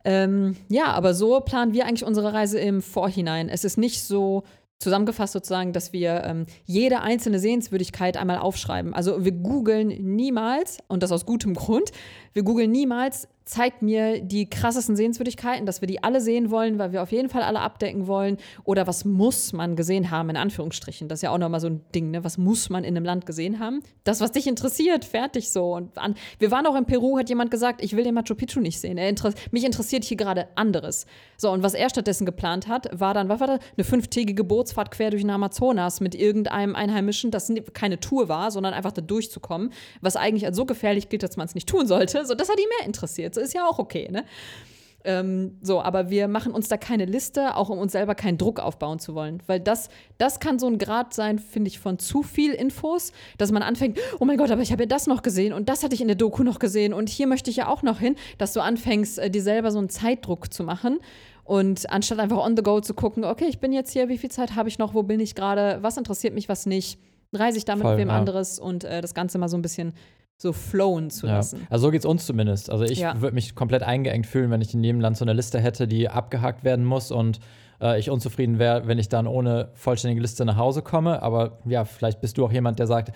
Ähm, ja, aber so planen wir eigentlich unsere Reise im Vorhinein. Es ist nicht so zusammengefasst sozusagen, dass wir ähm, jede einzelne Sehenswürdigkeit einmal aufschreiben. Also wir googeln niemals, und das aus gutem Grund, wir googeln niemals, zeigt mir die krassesten Sehenswürdigkeiten, dass wir die alle sehen wollen, weil wir auf jeden Fall alle abdecken wollen. Oder was muss man gesehen haben, in Anführungsstrichen. Das ist ja auch nochmal so ein Ding, ne? Was muss man in einem Land gesehen haben? Das, was dich interessiert, fertig so. Und an, wir waren auch in Peru, hat jemand gesagt, ich will den Machu Picchu nicht sehen. Er inter mich interessiert hier gerade anderes. So, und was er stattdessen geplant hat, war dann, was war das? Eine fünftägige Bootsfahrt quer durch den Amazonas mit irgendeinem Einheimischen, das keine Tour war, sondern einfach da durchzukommen, was eigentlich als so gefährlich gilt, dass man es nicht tun sollte. So, das hat ihn mehr interessiert. So ist ja auch okay, ne? Ähm, so, aber wir machen uns da keine Liste, auch um uns selber keinen Druck aufbauen zu wollen. Weil das, das kann so ein Grad sein, finde ich, von zu viel Infos, dass man anfängt, oh mein Gott, aber ich habe ja das noch gesehen und das hatte ich in der Doku noch gesehen und hier möchte ich ja auch noch hin, dass du anfängst, äh, dir selber so einen Zeitdruck zu machen. Und anstatt einfach on the go zu gucken, okay, ich bin jetzt hier, wie viel Zeit habe ich noch, wo bin ich gerade, was interessiert mich, was nicht, reise ich da mit Voll, wem ja. anderes und äh, das Ganze mal so ein bisschen so flowen zu Ja. lassen. Also so geht's uns zumindest. Also ich Ja. würde mich komplett eingeengt fühlen, wenn ich in jedem Land so eine Liste hätte, die abgehakt werden muss und äh, ich unzufrieden wäre, wenn ich dann ohne vollständige Liste nach Hause komme. Aber ja, vielleicht bist du auch jemand, der sagt,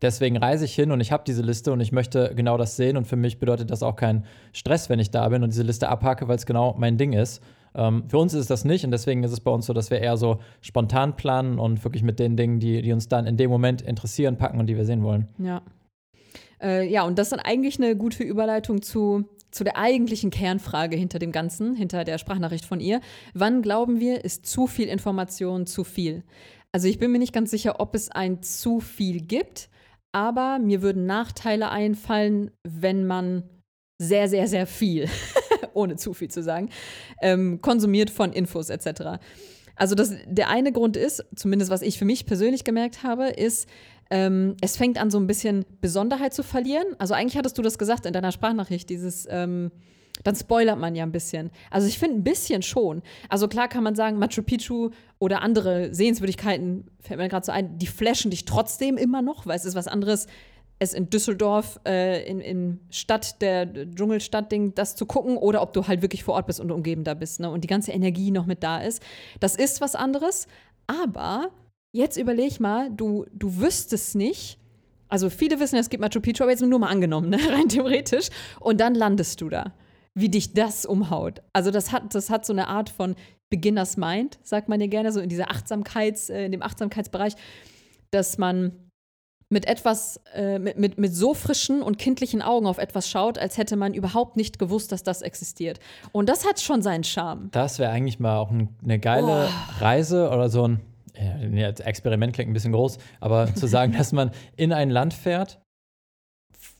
deswegen reise ich hin und ich habe diese Liste und ich möchte genau das sehen und für mich bedeutet das auch kein Stress, wenn ich da bin und diese Liste abhake, weil es genau mein Ding ist. Ähm, für uns ist es das nicht und deswegen ist es bei uns so, dass wir eher so spontan planen und wirklich mit den Dingen, die, die uns dann in dem Moment interessieren, packen und die wir sehen wollen. Ja. Äh, ja, und das ist dann eigentlich eine gute Überleitung zu, zu der eigentlichen Kernfrage hinter dem Ganzen, hinter der Sprachnachricht von ihr. Wann glauben wir, ist zu viel Information zu viel? Also ich bin mir nicht ganz sicher, ob es ein zu viel gibt, aber mir würden Nachteile einfallen, wenn man sehr, sehr, sehr viel, (laughs) ohne zu viel zu sagen, ähm, konsumiert von Infos etc. Also das, der eine Grund ist, zumindest was ich für mich persönlich gemerkt habe, ist, ähm, es fängt an so ein bisschen Besonderheit zu verlieren. Also eigentlich hattest du das gesagt in deiner Sprachnachricht, dieses, ähm, dann spoilert man ja ein bisschen. Also ich finde ein bisschen schon. Also klar kann man sagen, Machu Picchu oder andere Sehenswürdigkeiten, fällt mir gerade so ein, die flashen dich trotzdem immer noch, weil es ist was anderes, es in Düsseldorf, äh, in, in Stadt, der Dschungelstadt-Ding, das zu gucken oder ob du halt wirklich vor Ort bist und umgebender bist ne? und die ganze Energie noch mit da ist. Das ist was anderes, aber jetzt überleg mal, du, du wüsstest nicht, also viele wissen, es gibt Machu Picchu, aber jetzt nur mal angenommen, ne? (laughs) rein theoretisch, und dann landest du da. Wie dich das umhaut. Also das hat, das hat so eine Art von Beginners Mind, sagt man ja gerne, so in dieser Achtsamkeits, äh, in dem Achtsamkeitsbereich, dass man mit etwas, äh, mit, mit, mit so frischen und kindlichen Augen auf etwas schaut, als hätte man überhaupt nicht gewusst, dass das existiert. Und das hat schon seinen Charme. Das wäre eigentlich mal auch ein, eine geile Oh. Reise oder so ein ja, das Experiment klingt ein bisschen groß, aber (laughs) zu sagen, dass man in ein Land fährt,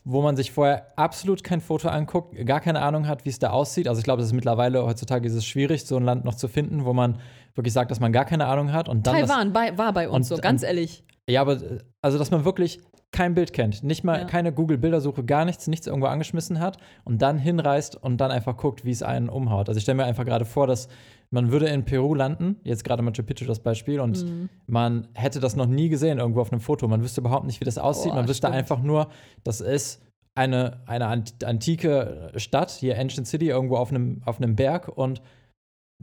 wo man sich vorher absolut kein Foto anguckt, gar keine Ahnung hat, wie es da aussieht. Also ich glaube, das ist mittlerweile heutzutage ist es schwierig, so ein Land noch zu finden, wo man wirklich sagt, dass man gar keine Ahnung hat und dann das, Taiwan bei, war bei uns und- so, ganz und- ehrlich. ja, aber äh, also dass man wirklich kein Bild kennt, nicht mal Ja. keine Google Bildersuche, gar nichts, nichts irgendwo angeschmissen hat und dann hinreist und dann einfach guckt, wie es einen umhaut. Also ich stelle mir einfach gerade vor, dass man würde in Peru landen, jetzt gerade Machu Picchu das Beispiel und Mhm. man hätte das noch nie gesehen irgendwo auf einem Foto. Man wüsste überhaupt nicht, wie das aussieht. Oh, man wüsste stimmt. einfach nur, das ist eine, eine ant- antike Stadt, hier Ancient City, irgendwo auf einem, auf einem Berg und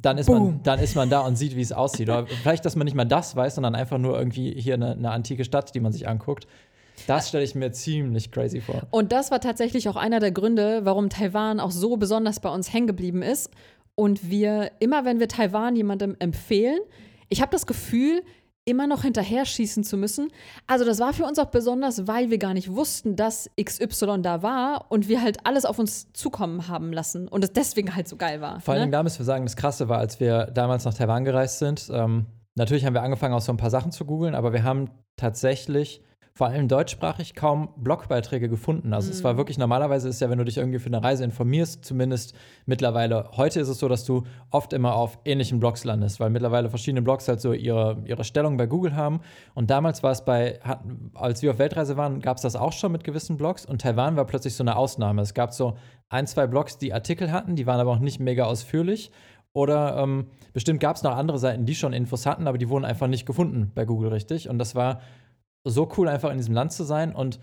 dann ist, man, dann ist man da und sieht, wie es aussieht. Oder (laughs) vielleicht, dass man nicht mal das weiß, sondern einfach nur irgendwie hier eine, eine antike Stadt, die man sich anguckt. Das stelle ich mir ziemlich crazy vor. Und das war tatsächlich auch einer der Gründe, warum Taiwan auch so besonders bei uns hängen geblieben ist. Und wir, immer wenn wir Taiwan jemandem empfehlen, ich habe das Gefühl, immer noch hinterher schießen zu müssen. Also das war für uns auch besonders, weil wir gar nicht wussten, dass XY da war und wir halt alles auf uns zukommen haben lassen und es deswegen halt so geil war. Vor allen Dingen ne? da müssen wir sagen, das Krasse war, als wir damals nach Taiwan gereist sind. Ähm, natürlich haben wir angefangen, auch so ein paar Sachen zu googeln, aber wir haben tatsächlich vor allem deutschsprachig kaum Blogbeiträge gefunden. Also es war Mhm. wirklich, normalerweise ist ja, wenn du dich irgendwie für eine Reise informierst, zumindest mittlerweile, heute ist es so, dass du oft immer auf ähnlichen Blogs landest, weil mittlerweile verschiedene Blogs halt so ihre, ihre Stellung bei Google haben. Und damals war es bei, als wir auf Weltreise waren, gab es das auch schon mit gewissen Blogs und Taiwan war plötzlich so eine Ausnahme. Es gab so ein, zwei Blogs, die Artikel hatten, die waren aber auch nicht mega ausführlich. Oder ähm, bestimmt gab es noch andere Seiten, die schon Infos hatten, aber die wurden einfach nicht gefunden bei Google richtig. Und das war so cool, einfach in diesem Land zu sein und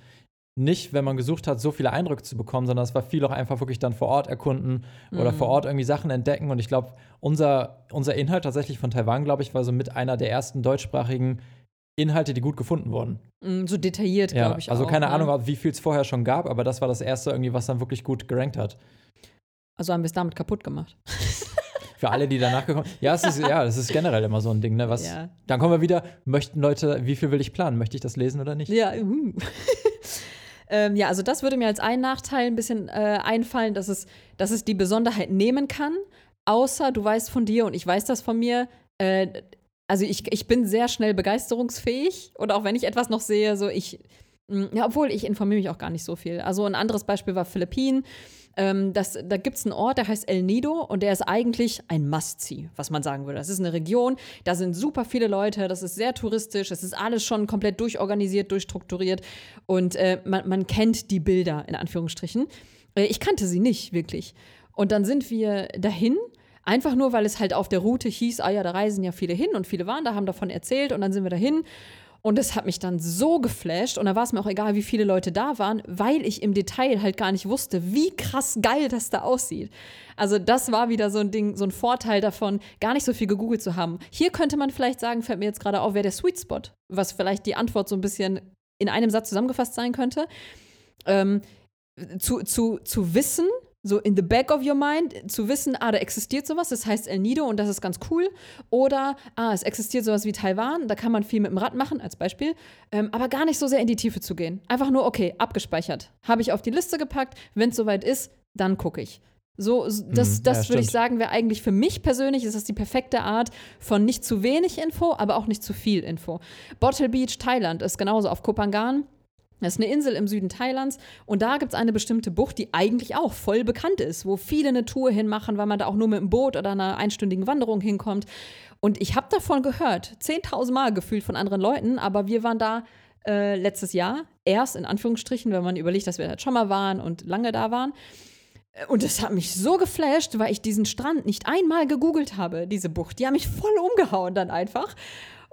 nicht, wenn man gesucht hat, so viele Eindrücke zu bekommen, sondern es war viel auch einfach wirklich dann vor Ort erkunden oder Mhm. vor Ort irgendwie Sachen entdecken. Und ich glaube, unser, unser Inhalt tatsächlich von Taiwan, glaube ich, war so mit einer der ersten deutschsprachigen Inhalte, die gut gefunden wurden. Mm, So detailliert, Ja, glaube ich. also auch, keine ne? Ahnung, wie viel es vorher schon gab, aber das war das erste irgendwie, was dann wirklich gut gerankt hat. Also haben wir es damit kaputt gemacht. (laughs) Für alle, die danach gekommen Ja, es ist, ja, das ist generell immer so ein Ding, ne? Was, Ja. Dann kommen wir wieder, möchten Leute, wie viel will ich planen? Möchte ich das lesen oder nicht? Ja, uh. (laughs) ähm, ja, also das würde mir als ein Nachteil ein bisschen äh, einfallen, dass es, dass es die Besonderheit nehmen kann, außer du weißt von dir und ich weiß das von mir. Äh, also ich, ich bin sehr schnell begeisterungsfähig und auch wenn ich etwas noch sehe, so ich, mh, ja, obwohl ich informiere mich auch gar nicht so viel. Also ein anderes Beispiel war Philippinen. Ähm, das, da gibt es einen Ort, der heißt El Nido und der ist eigentlich ein Must-See, was man sagen würde. Das ist eine Region, da sind super viele Leute, das ist sehr touristisch, es ist alles schon komplett durchorganisiert, durchstrukturiert und äh, man, man kennt die Bilder in Anführungsstrichen. Äh, ich kannte sie nicht wirklich. Und dann sind wir dahin. Einfach nur, weil es halt auf der Route hieß, ah ja, da reisen ja viele hin und viele waren da, haben davon erzählt und dann sind wir dahin. Und es hat mich dann so geflasht und da war es mir auch egal, wie viele Leute da waren, weil ich im Detail halt gar nicht wusste, wie krass geil das da aussieht. Also das war wieder so ein Ding, so ein Vorteil davon, gar nicht so viel gegoogelt zu haben. Hier könnte man vielleicht sagen, fällt mir jetzt gerade auf, wäre der Sweet Spot, was vielleicht die Antwort so ein bisschen in einem Satz zusammengefasst sein könnte. Ähm, zu, zu, zu wissen, so in the back of your mind, zu wissen, ah, da existiert sowas, das heißt El Nido und das ist ganz cool. Oder, ah, es existiert sowas wie Taiwan, da kann man viel mit dem Rad machen, als Beispiel. Ähm, aber gar nicht so sehr in die Tiefe zu gehen. Einfach nur, okay, abgespeichert. Habe ich auf die Liste gepackt. Wenn es soweit ist, dann gucke ich. So, das, Mhm, das ja, würde ich sagen, wäre eigentlich für mich persönlich, ist das die perfekte Art von nicht zu wenig Info, aber auch nicht zu viel Info. Bottle Beach, Thailand ist genauso auf Kopangan. Das ist eine Insel im Süden Thailands und da gibt es eine bestimmte Bucht, die eigentlich auch voll bekannt ist, wo viele eine Tour hinmachen, weil man da auch nur mit einem Boot oder einer einstündigen Wanderung hinkommt. Und ich habe davon gehört, 10.000 Mal gefühlt von anderen Leuten, aber wir waren da äh, letztes Jahr erst in Anführungsstrichen, wenn man überlegt, dass wir halt schon mal waren und lange da waren. Und das hat mich so geflasht, weil ich diesen Strand nicht einmal gegoogelt habe, diese Bucht. Die haben mich voll umgehauen dann einfach.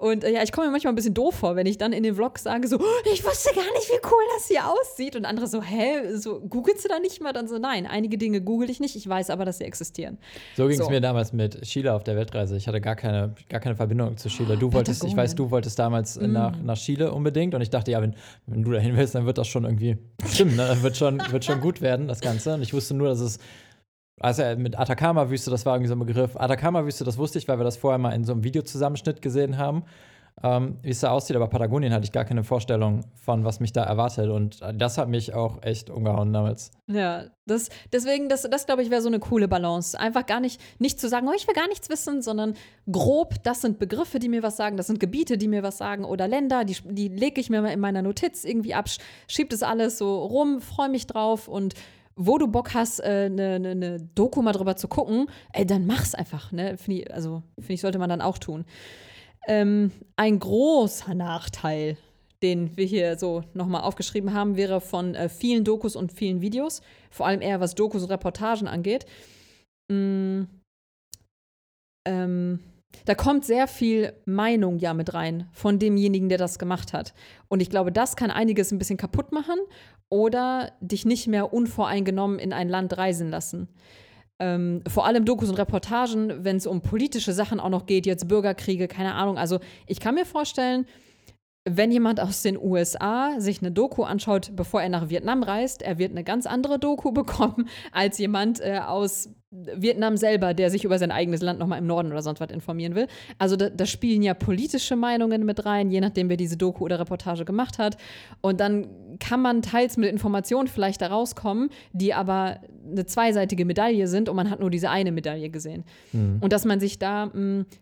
Und äh, ja, ich komme mir manchmal ein bisschen doof vor, wenn ich dann in den Vlogs sage so, "Oh, ich wusste gar nicht, wie cool das hier aussieht. Und andere so, hä, so googelst du da nicht mal? Dann so, nein, einige Dinge google ich nicht, ich weiß aber, dass sie existieren. So ging es So. mir damals mit Chile auf der Weltreise. Ich hatte gar keine, gar keine Verbindung zu Chile. Du wolltest, ich weiß, du wolltest damals Mm. nach, nach Chile unbedingt und ich dachte, ja, wenn, wenn du dahin willst, dann wird das schon irgendwie stimmen, ne? Dann wird schon, wird schon gut werden, das Ganze. Und ich wusste nur, dass es, also mit Atacama-Wüste, das war irgendwie so ein Begriff. Atacama-Wüste, das wusste ich, weil wir das vorher mal in so einem Videozusammenschnitt gesehen haben. Ähm, wie es da aussieht, aber Patagonien hatte ich gar keine Vorstellung von, was mich da erwartet. Und das hat mich auch echt umgehauen damals. Ja, das, deswegen, das, das glaube ich, wäre so eine coole Balance. Einfach gar nicht, nicht zu sagen, oh, ich will gar nichts wissen, sondern grob, das sind Begriffe, die mir was sagen, das sind Gebiete, die mir was sagen oder Länder, die, die lege ich mir mal in meiner Notiz irgendwie ab, schieb das alles so rum, freue mich drauf und wo du Bock hast, eine äh, ne, ne, ne Doku mal drüber zu gucken, ey, dann mach's einfach. Ne? Find ich, also, finde ich, sollte man dann auch tun. Ähm, ein großer Nachteil, den wir hier so nochmal aufgeschrieben haben, wäre von äh, vielen Dokus und vielen Videos, vor allem eher was Dokus und Reportagen angeht. Mm, ähm, da kommt sehr viel Meinung ja mit rein von demjenigen, der das gemacht hat. Und ich glaube, das kann einiges ein bisschen kaputt machen oder dich nicht mehr unvoreingenommen in ein Land reisen lassen. Ähm, vor allem Dokus und Reportagen, wenn es um politische Sachen auch noch geht, jetzt Bürgerkriege, keine Ahnung. Also ich kann mir vorstellen, wenn jemand aus den USA sich eine Doku anschaut, bevor er nach Vietnam reist, er wird eine ganz andere Doku (laughs) bekommen als jemand äh, aus Vietnam selber, der sich über sein eigenes Land nochmal im Norden oder sonst was informieren will. Also da, da spielen ja politische Meinungen mit rein, je nachdem, wer diese Doku oder Reportage gemacht hat. Und dann kann man teils mit Informationen vielleicht da rauskommen, die aber eine zweiseitige Medaille sind und man hat nur diese eine Medaille gesehen. Und dass man sich da,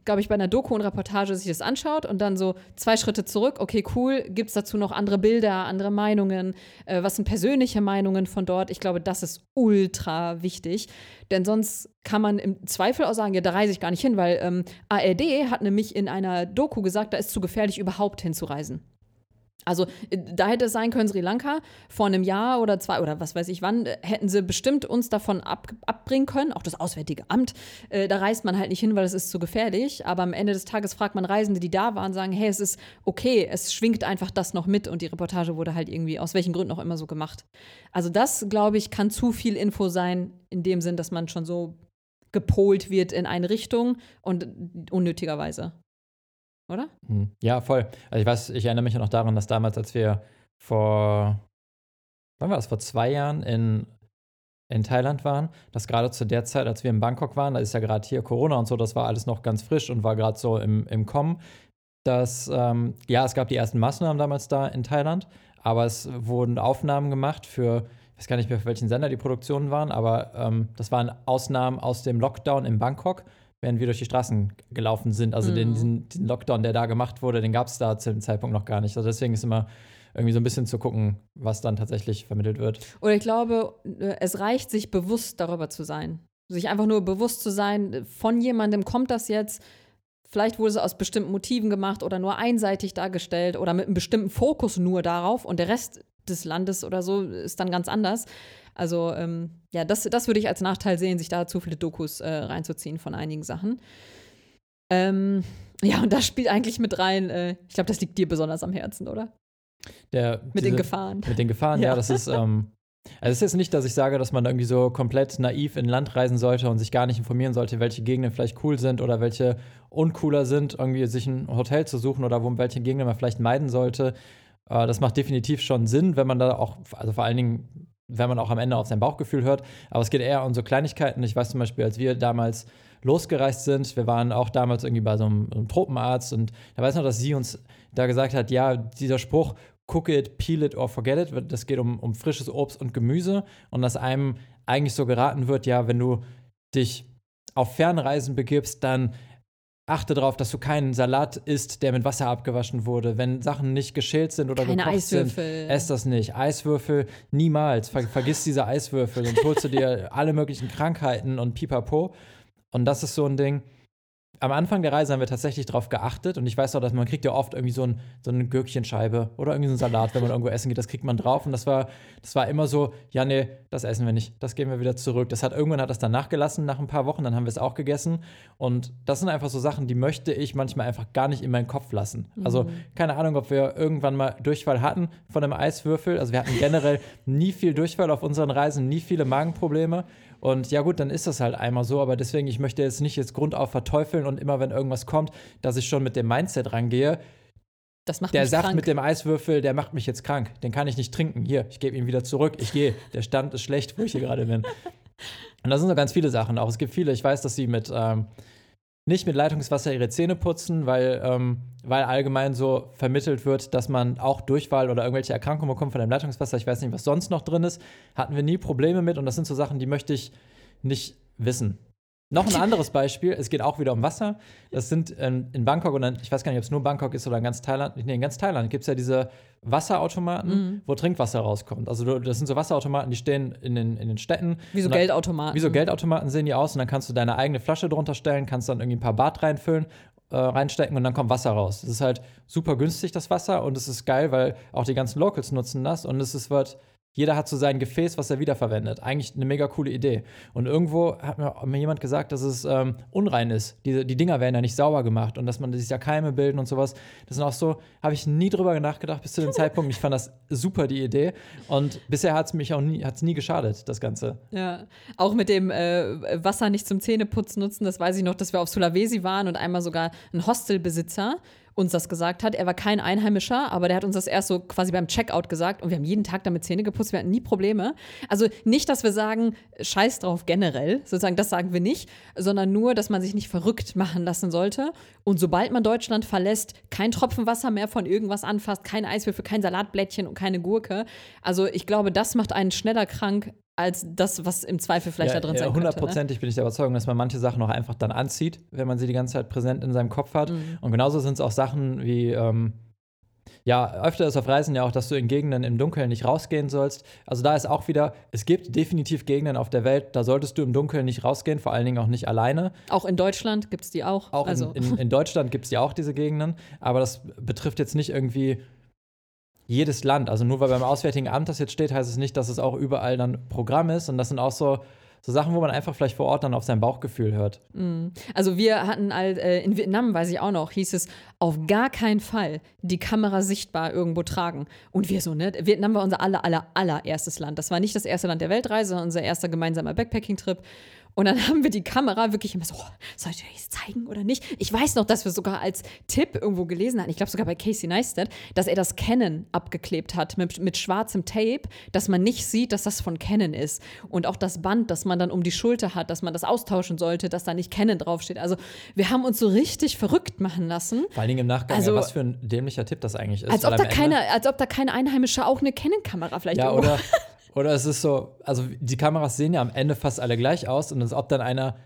glaube ich, bei einer Doku und Reportage sich das anschaut und dann so zwei Schritte zurück, okay, cool, gibt es dazu noch andere Bilder, andere Meinungen, äh, was sind persönliche Meinungen von dort? Ich glaube, das ist ultra wichtig. Denn sonst kann man im Zweifel auch sagen, ja, da reise ich gar nicht hin, weil ähm, ARD hat nämlich in einer Doku gesagt, da ist zu gefährlich, überhaupt hinzureisen. Also äh, da hätte es sein können, Sri Lanka vor einem Jahr oder zwei oder was weiß ich wann, äh, hätten sie bestimmt uns davon ab, abbringen können, auch das Auswärtige Amt. Äh, da reist man halt nicht hin, weil es ist zu gefährlich. Aber am Ende des Tages fragt man Reisende, die da waren, sagen, hey, es ist okay, es schwingt einfach das noch mit und die Reportage wurde halt irgendwie aus welchen Gründen auch immer so gemacht. Also das, glaube ich, kann zu viel Info sein, in dem Sinn, dass man schon so gepolt wird in eine Richtung und unnötigerweise. Oder? Hm. Ja, voll. Also ich weiß, ich erinnere mich ja noch daran, dass damals, als wir vor, wann war das, vor zwei Jahren in, in Thailand waren, dass gerade zu der Zeit, als wir in Bangkok waren, da ist ja gerade hier Corona und so, das war alles noch ganz frisch und war gerade so im, im Kommen, dass, ähm, ja, es gab die ersten Maßnahmen damals da in Thailand, aber es wurden Aufnahmen gemacht für, ich weiß gar nicht mehr, für welchen Sender die Produktionen waren, aber ähm, das waren Ausnahmen aus dem Lockdown in Bangkok, während wir durch die Straßen gelaufen sind. Also den, diesen, diesen Lockdown, der da gemacht wurde, den gab es da zu dem Zeitpunkt noch gar nicht. Also deswegen ist immer irgendwie so ein bisschen zu gucken, was dann tatsächlich vermittelt wird. Oder ich glaube, äh, es reicht, sich bewusst darüber zu sein. Sich einfach nur bewusst zu sein, äh, von jemandem kommt das jetzt. Vielleicht wurde es aus bestimmten Motiven gemacht oder nur einseitig dargestellt oder mit einem bestimmten Fokus nur darauf und der Rest des Landes oder so ist dann ganz anders. Also ähm, ja, das, das würde ich als Nachteil sehen, sich da zu viele Dokus äh, reinzuziehen von einigen Sachen. Ähm, Ja, und das spielt eigentlich mit rein. Äh, ich glaube, das liegt dir besonders am Herzen, oder? Der, Mit den Gefahren. Mit den Gefahren, ja, Ja. das ist. Ähm, also es ist jetzt nicht, dass ich sage, dass man irgendwie so komplett naiv in Land reisen sollte und sich gar nicht informieren sollte, welche Gegenden vielleicht cool sind oder welche uncooler sind, irgendwie sich ein Hotel zu suchen oder wo welche Gegenden man vielleicht meiden sollte. Äh, das macht definitiv schon Sinn, wenn man da auch, also vor allen Dingen, wenn man auch am Ende auf sein Bauchgefühl hört. Aber es geht eher um so Kleinigkeiten. Ich weiß zum Beispiel, als wir damals losgereist sind, wir waren auch damals irgendwie bei so einem, einem Tropenarzt und da weiß noch, dass sie uns da gesagt hat, ja, dieser Spruch, cook it, peel it or forget it, das geht um, um frisches Obst und Gemüse und dass einem eigentlich so geraten wird, ja, wenn du dich auf Fernreisen begibst, dann achte darauf, dass du keinen Salat isst, der mit Wasser abgewaschen wurde. Wenn Sachen nicht geschält sind oder Keine gekocht Eiswürfel. sind, ess das nicht. Eiswürfel niemals. Ver vergiss diese Eiswürfel und holst du dir alle möglichen Krankheiten und pipapo. Und das ist so ein Ding. Am Anfang der Reise haben wir tatsächlich darauf geachtet und ich weiß auch, dass man kriegt ja oft irgendwie so, ein, so eine Gürkchenscheibe oder irgendwie so einen Salat, wenn man irgendwo essen geht, das kriegt man drauf und das war, das war immer so, ja nee, das essen wir nicht, das geben wir wieder zurück. Das hat irgendwann hat das dann nachgelassen nach ein paar Wochen, dann haben wir es auch gegessen und das sind einfach so Sachen, die möchte ich manchmal einfach gar nicht in meinen Kopf lassen. Also keine Ahnung, ob wir irgendwann mal Durchfall hatten von einem Eiswürfel, also wir hatten generell nie viel Durchfall auf unseren Reisen, nie viele Magenprobleme und ja gut, dann ist das halt einmal so, aber deswegen, ich möchte jetzt nicht jetzt grundauf verteufeln und immer, wenn irgendwas kommt, dass ich schon mit dem Mindset rangehe. Das macht Der mich sagt krank. mit dem Eiswürfel, der macht mich jetzt krank. Den kann ich nicht trinken. Hier, ich gebe ihn wieder zurück. Ich gehe. Der Stand ist schlecht, wo ich hier gerade bin. (laughs) Und da sind so ganz viele Sachen auch. Es gibt viele, ich weiß, dass sie mit ähm, nicht mit Leitungswasser ihre Zähne putzen, weil, ähm, weil allgemein so vermittelt wird, dass man auch Durchfall oder irgendwelche Erkrankungen bekommt von dem Leitungswasser. Ich weiß nicht, was sonst noch drin ist. Hatten wir nie Probleme mit und das sind so Sachen, die möchte ich nicht wissen. Noch ein anderes Beispiel, es geht auch wieder um Wasser. Das sind ähm, in Bangkok, und dann, ich weiß gar nicht, ob es nur Bangkok ist oder in ganz Thailand. Nee, in ganz Thailand gibt es ja diese Wasserautomaten, wo Trinkwasser rauskommt. Also das sind so Wasserautomaten, die stehen in den, in den Städten. Wie so dann- Geldautomaten. Wie so Geldautomaten sehen die aus und dann kannst du deine eigene Flasche drunter stellen, kannst dann irgendwie ein paar Bad reinfüllen, äh, reinstecken und dann kommt Wasser raus. Das ist halt super günstig, das Wasser, und es ist geil, weil auch die ganzen Locals nutzen das und es ist wird. Jeder hat so sein Gefäß, was er wiederverwendet. Eigentlich eine mega coole Idee. Und irgendwo hat mir, jemand gesagt, dass es ähm, unrein ist. Die, die Dinger werden ja nicht sauber gemacht und dass man sich ja Keime bilden und sowas. Das sind auch so, habe ich nie drüber nachgedacht bis zu dem (laughs) Zeitpunkt. Ich fand das super, die Idee. Und bisher hat es mich auch nie, hat's nie geschadet, das Ganze. Ja, auch mit dem äh, Wasser nicht zum Zähneputzen nutzen, das weiß ich noch, dass wir auf Sulawesi waren und einmal sogar ein Hostelbesitzer uns das gesagt hat. Er war kein Einheimischer, aber der hat uns das erst so quasi beim Checkout gesagt und wir haben jeden Tag damit Zähne geputzt, wir hatten nie Probleme. Also nicht, dass wir sagen, scheiß drauf generell, sozusagen, das sagen wir nicht, sondern nur, dass man sich nicht verrückt machen lassen sollte. Und sobald man Deutschland verlässt, kein Tropfen Wasser mehr von irgendwas anfasst, kein Eiswürfel, kein Salatblättchen und keine Gurke. Also ich glaube, das macht einen schneller krank als das, was im Zweifel vielleicht da drin sein könnte. Ne? Hundertprozentig bin ich der Überzeugung, dass man manche Sachen auch einfach dann anzieht, wenn man sie die ganze Zeit präsent in seinem Kopf hat. Mhm. Und genauso sind es auch Sachen wie, ähm, ja, öfter ist auf Reisen ja auch, dass du in Gegenden im Dunkeln nicht rausgehen sollst. Also da ist auch wieder, es gibt definitiv Gegenden auf der Welt, da solltest du im Dunkeln nicht rausgehen, vor allen Dingen auch nicht alleine. Auch in Deutschland gibt es die auch. Auch also, in, in, in Deutschland gibt es ja auch diese Gegenden, aber das betrifft jetzt nicht irgendwie jedes Land. Also nur weil beim Auswärtigen Amt das jetzt steht, heißt es nicht, dass es auch überall dann Programm ist. Und das sind auch so, so Sachen, wo man einfach vielleicht vor Ort dann auf sein Bauchgefühl hört. also wir hatten all, äh, in Vietnam, weiß ich auch noch, hieß es, auf gar keinen Fall die Kamera sichtbar irgendwo tragen. Und wir so, ne? Vietnam war unser aller, aller, allererstes Land. Das war nicht das erste Land der Weltreise, sondern unser erster gemeinsamer Backpacking-Trip. Und dann (laughs) haben wir die Kamera wirklich immer so, oh, soll ich euch das zeigen oder nicht? Ich weiß noch, dass wir sogar als Tipp irgendwo gelesen hatten, ich glaube sogar bei Casey Neistat, dass er das Canon abgeklebt hat mit, mit schwarzem Tape, dass man nicht sieht, dass das von Canon ist. Und auch das Band, das man dann um die Schulter hat, dass man das austauschen sollte, dass da nicht Canon draufsteht. Also wir haben uns so richtig verrückt machen lassen. Vor allen Dingen im Nachgang, Also- ja, was für ein dämlicher Tipp das eigentlich ist. Als ob, da keine, als ob da kein Einheimischer auch eine Canon-Kamera vielleicht Ja, oder, (laughs) oder es ist so, also die Kameras sehen ja am Ende fast alle gleich aus und als ob dann einer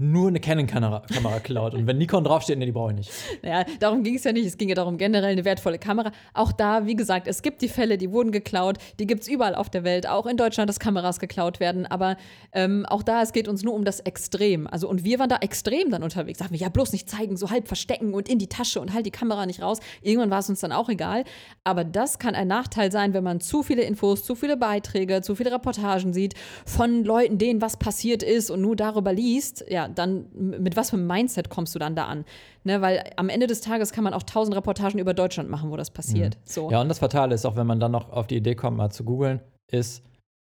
nur eine Canon-Kamera Kamera klaut. Und wenn Nikon draufsteht, nee, die brauche ich nicht. Naja, darum ging es ja nicht. Es ging ja darum, generell eine wertvolle Kamera. Auch da, wie gesagt, es gibt die Fälle, die wurden geklaut. Die gibt es überall auf der Welt, auch in Deutschland, dass Kameras geklaut werden. Aber ähm, auch da, es geht uns nur um das Extrem. Also, und wir waren da extrem dann unterwegs. Sagen wir, ja, bloß nicht zeigen, so halb verstecken und in die Tasche und halt die Kamera nicht raus. Irgendwann war es uns dann auch egal. Aber das kann ein Nachteil sein, wenn man zu viele Infos, zu viele Beiträge, zu viele Reportagen sieht von Leuten, denen was passiert ist und nur darüber liest. Ja, dann mit was für einem Mindset kommst du dann da an? Ne, weil am Ende des Tages kann man auch tausend Reportagen über Deutschland machen, wo das passiert. Mhm. So. Ja, und das Fatale ist auch, wenn man dann noch auf die Idee kommt, mal zu googeln, ist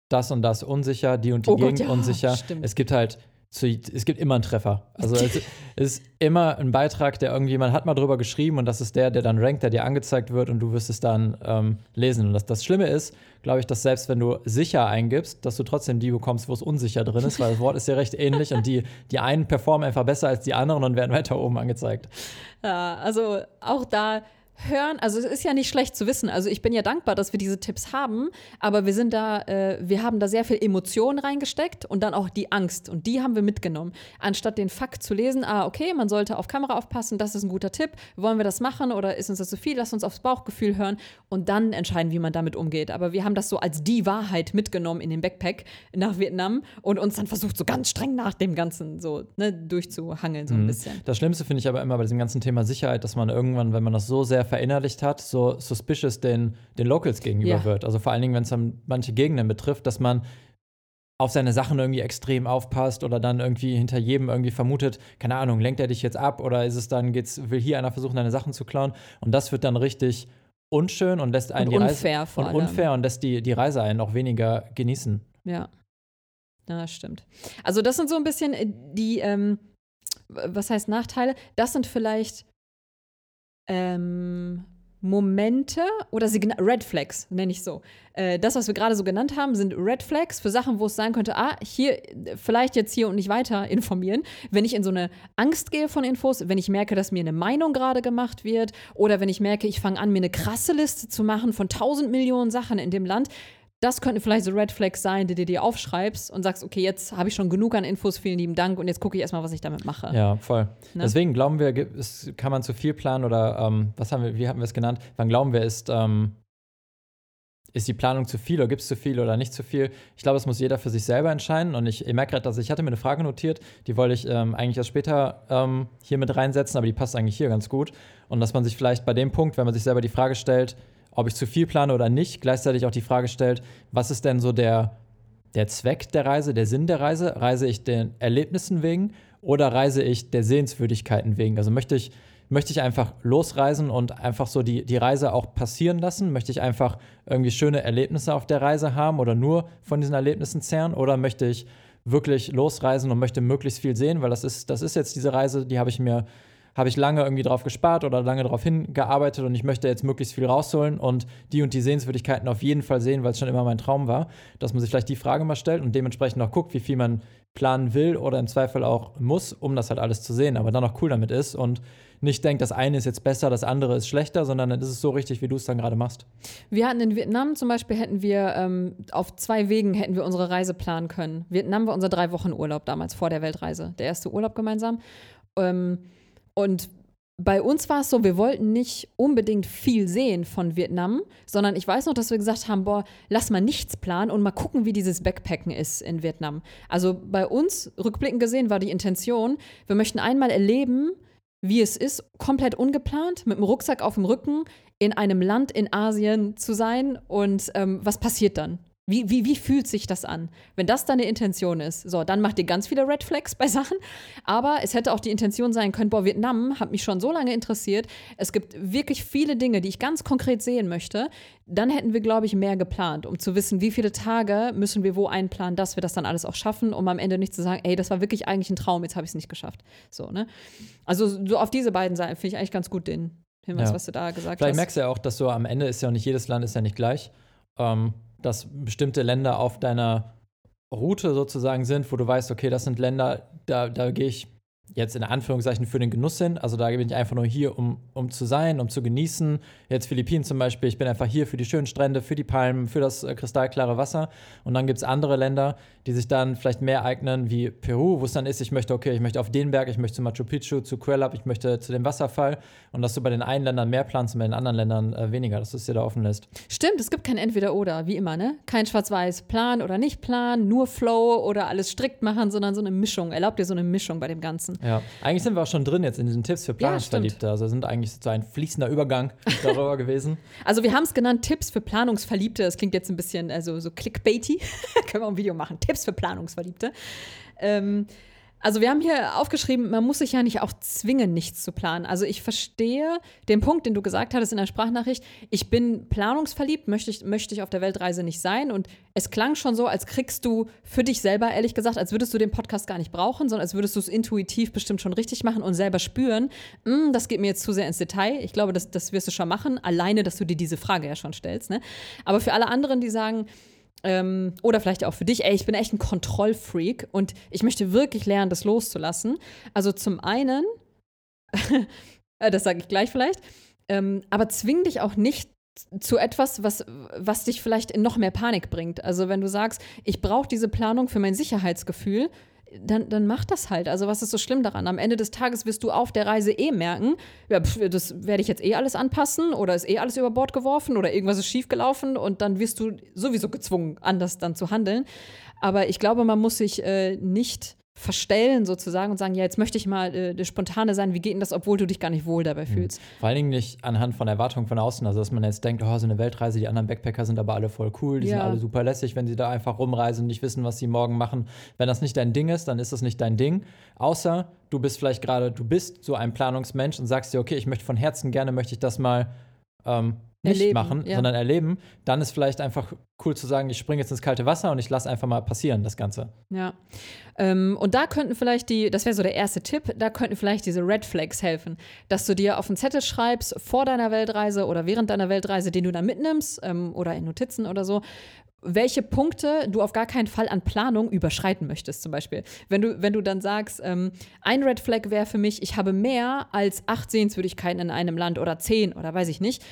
das und das unsicher, die und die oh Gegend Gott, ja, unsicher. Stimmt. Es gibt halt zu, es gibt immer einen Treffer. Also (laughs) es ist immer ein Beitrag, der irgendjemand hat mal drüber geschrieben und das ist der, der dann rankt, der dir angezeigt wird und du wirst es dann ähm, lesen. Und das, das Schlimme ist, glaube ich, dass selbst wenn du sicher eingibst, dass du trotzdem die bekommst, wo es unsicher drin ist, weil das Wort ist ja recht ähnlich und die, die einen performen einfach besser als die anderen und werden weiter oben angezeigt. Ja, also auch da hören, also es ist ja nicht schlecht zu wissen. Also ich bin ja dankbar, dass wir diese Tipps haben, aber wir sind da, äh, wir haben da sehr viel Emotionen reingesteckt und dann auch die Angst und die haben wir mitgenommen. Anstatt den Fakt zu lesen, ah, okay, man sollte auf Kamera aufpassen, das ist ein guter Tipp, wollen wir das machen oder ist uns das zu viel, lass uns aufs Bauchgefühl hören und dann entscheiden, wie man damit umgeht. Aber wir haben das so als die Wahrheit mitgenommen in den Backpack nach Vietnam und uns dann versucht, so ganz streng nach dem Ganzen so ne, durchzuhangeln, so ein mhm. bisschen. Das Schlimmste finde ich aber immer bei diesem ganzen Thema Sicherheit, dass man irgendwann, wenn man das so sehr verinnerlicht hat, so suspicious den, den Locals gegenüber ja. wird. Also vor allen Dingen, wenn es dann manche Gegenden betrifft, dass man auf seine Sachen irgendwie extrem aufpasst oder dann irgendwie hinter jedem irgendwie vermutet, keine Ahnung, lenkt er dich jetzt ab oder ist es dann, geht's, will hier einer versuchen, deine Sachen zu klauen? Und das wird dann richtig unschön und lässt einen und die unfair Reise und unfair und lässt die, die Reise einen auch weniger genießen. Ja. Ja, das stimmt. Also, das sind so ein bisschen äh, die, ähm, was heißt Nachteile? Das sind vielleicht ähm, Momente oder Signa Red Flags, nenne ich so. Äh, das, was wir gerade so genannt haben, sind Red Flags für Sachen, wo es sein könnte, ah, hier, vielleicht jetzt hier und nicht weiter (laughs) informieren. Wenn ich in so eine Angst gehe von Infos, wenn ich merke, dass mir eine Meinung gerade gemacht wird oder wenn ich merke, ich fange an, mir eine krasse Liste zu machen von tausend Millionen Sachen in dem Land, das könnten vielleicht so Red Flags sein, die du dir aufschreibst und sagst, okay, jetzt habe ich schon genug an Infos, vielen lieben Dank und jetzt gucke ich erstmal, was ich damit mache. Ja, voll. Ne? Deswegen glauben wir, es, kann man zu viel planen oder ähm, was haben wir, wie haben wir es genannt? Wann glauben wir, ist, ähm, ist die Planung zu viel oder gibt es zu viel oder nicht zu viel? Ich glaube, es muss jeder für sich selber entscheiden. Und ich, ich merke gerade, dass ich hatte mir eine Frage notiert, die wollte ich ähm, eigentlich erst später ähm, hier mit reinsetzen, aber die passt eigentlich hier ganz gut. Und dass man sich vielleicht bei dem Punkt, wenn man sich selber die Frage stellt, ob ich zu viel plane oder nicht, gleichzeitig auch die Frage stellt, was ist denn so der, der Zweck der Reise, der Sinn der Reise? Reise ich den Erlebnissen wegen oder reise ich der Sehenswürdigkeiten wegen? Also möchte ich, möchte ich einfach losreisen und einfach so die, die Reise auch passieren lassen? Möchte ich einfach irgendwie schöne Erlebnisse auf der Reise haben oder nur von diesen Erlebnissen zehren? Oder möchte ich wirklich losreisen und möchte möglichst viel sehen? Weil das ist, das ist jetzt diese Reise, die habe ich mir habe ich lange irgendwie drauf gespart oder lange darauf hingearbeitet und ich möchte jetzt möglichst viel rausholen und die und die Sehenswürdigkeiten auf jeden Fall sehen, weil es schon immer mein Traum war, dass man sich vielleicht die Frage mal stellt und dementsprechend auch guckt, wie viel man planen will oder im Zweifel auch muss, um das halt alles zu sehen, aber dann auch cool damit ist und nicht denkt, das eine ist jetzt besser, das andere ist schlechter, sondern dann ist es so richtig, wie du es dann gerade machst. Wir hatten in Vietnam zum Beispiel, hätten wir ähm, auf zwei Wegen hätten wir unsere Reise planen können. Vietnam war unser drei Wochen Urlaub damals vor der Weltreise, der erste Urlaub gemeinsam. Ähm, und bei uns war es so, wir wollten nicht unbedingt viel sehen von Vietnam, sondern ich weiß noch, dass wir gesagt haben, boah, lass mal nichts planen und mal gucken, wie dieses Backpacken ist in Vietnam. Also bei uns, rückblickend gesehen, war die Intention, wir möchten einmal erleben, wie es ist, komplett ungeplant, mit dem Rucksack auf dem Rücken, in einem Land in Asien zu sein und ähm, was passiert dann? Wie, wie, wie fühlt sich das an? Wenn das deine Intention ist, so, dann macht ihr ganz viele Red Flags bei (laughs) Sachen. Aber es hätte auch die Intention sein können, boah, Vietnam hat mich schon so lange interessiert. Es gibt wirklich viele Dinge, die ich ganz konkret sehen möchte. Dann hätten wir, glaube ich, mehr geplant, um zu wissen, wie viele Tage müssen wir wo einplanen, dass wir das dann alles auch schaffen, um am Ende nicht zu sagen, ey, das war wirklich eigentlich ein Traum, jetzt habe ich es nicht geschafft. So, ne? Also so auf diese beiden Seiten finde ich eigentlich ganz gut den Hinweis, ja. was du da gesagt Vielleicht hast. Vielleicht merkst du ja auch, dass so am Ende ist ja nicht jedes Land ist ja nicht gleich. Ähm, dass bestimmte Länder auf deiner Route sozusagen sind, wo du weißt, okay, das sind Länder, da, da gehe ich jetzt in Anführungszeichen für den Genuss hin. Also da bin ich einfach nur hier, um, um zu sein, um zu genießen. Jetzt Philippinen zum Beispiel, ich bin einfach hier für die schönen Strände, für die Palmen, für das äh, kristallklare Wasser. Und dann gibt es andere Länder, die sich dann vielleicht mehr eignen, wie Peru, wo es dann ist, ich möchte, okay, ich möchte auf den Berg, ich möchte zu Machu Picchu, zu Cuelap, ich möchte zu dem Wasserfall. Und dass du bei den einen Ländern mehr planst und bei den anderen Ländern äh, weniger, dass du es dir da offen lässt. Stimmt, es gibt kein Entweder-Oder, wie immer, ne? Kein Schwarz-Weiß, Plan oder nicht Plan, nur Flow oder alles strikt machen, sondern so eine Mischung. Erlaubt dir so eine Mischung bei dem Ganzen. Ja, eigentlich sind wir auch schon drin jetzt in diesen Tipps für Planungsverliebte. Ja, also sind eigentlich so ein fließender Übergang (laughs) darüber gewesen. Also wir haben es genannt Tipps für Planungsverliebte. Das klingt jetzt ein bisschen also so clickbaity. (laughs) Können wir auch ein Video machen. Tipps für Planungsverliebte. Ähm, Also wir haben hier aufgeschrieben, man muss sich ja nicht auch zwingen, nichts zu planen. Also ich verstehe den Punkt, den du gesagt hattest in der Sprachnachricht. Ich bin planungsverliebt, möchte ich, möchte ich auf der Weltreise nicht sein. Und es klang schon so, als kriegst du für dich selber, ehrlich gesagt, als würdest du den Podcast gar nicht brauchen, sondern als würdest du es intuitiv bestimmt schon richtig machen und selber spüren, hm, das geht mir jetzt zu sehr ins Detail. Ich glaube, das, das wirst du schon machen, alleine, dass du dir diese Frage ja schon stellst. Ne? Aber für alle anderen, die sagen, ähm, oder vielleicht auch für dich, ey, ich bin echt ein Kontrollfreak und ich möchte wirklich lernen, das loszulassen. Also zum einen, (laughs) äh, das sage ich gleich vielleicht, ähm, aber zwing dich auch nicht zu etwas, was, was dich vielleicht in noch mehr Panik bringt. Also wenn du sagst, ich brauche diese Planung für mein Sicherheitsgefühl, dann, dann mach das halt. Also, was ist so schlimm daran? Am Ende des Tages wirst du auf der Reise eh merken, ja, pf, das werde ich jetzt eh alles anpassen oder ist eh alles über Bord geworfen oder irgendwas ist schiefgelaufen und dann wirst du sowieso gezwungen, anders dann zu handeln. Aber ich glaube, man muss sich äh, nicht verstellen sozusagen und sagen, ja, jetzt möchte ich mal äh, Spontane sein, wie geht denn das, obwohl du dich gar nicht wohl dabei hm. fühlst? Vor allen Dingen nicht anhand von Erwartungen von außen, also dass man jetzt denkt, oh, so eine Weltreise, die anderen Backpacker sind aber alle voll cool, die ja. sind alle super lässig, wenn sie da einfach rumreisen und nicht wissen, was sie morgen machen. Wenn das nicht dein Ding ist, dann ist das nicht dein Ding, außer du bist vielleicht gerade, du bist so ein Planungsmensch und sagst dir, okay, ich möchte von Herzen gerne, möchte ich das mal ähm, nicht erleben, machen, ja. sondern erleben, dann ist vielleicht einfach cool zu sagen, ich springe jetzt ins kalte Wasser und ich lasse einfach mal passieren, das Ganze. Ja. Ähm, und da könnten vielleicht die, das wäre so der erste Tipp, da könnten vielleicht diese Red Flags helfen, dass du dir auf einen Zettel schreibst vor deiner Weltreise oder während deiner Weltreise, den du dann mitnimmst ähm, oder in Notizen oder so, welche Punkte du auf gar keinen Fall an Planung überschreiten möchtest, zum Beispiel. Wenn du, wenn du dann sagst, ähm, ein Red Flag wäre für mich, ich habe mehr als acht Sehenswürdigkeiten in einem Land oder zehn oder weiß ich nicht,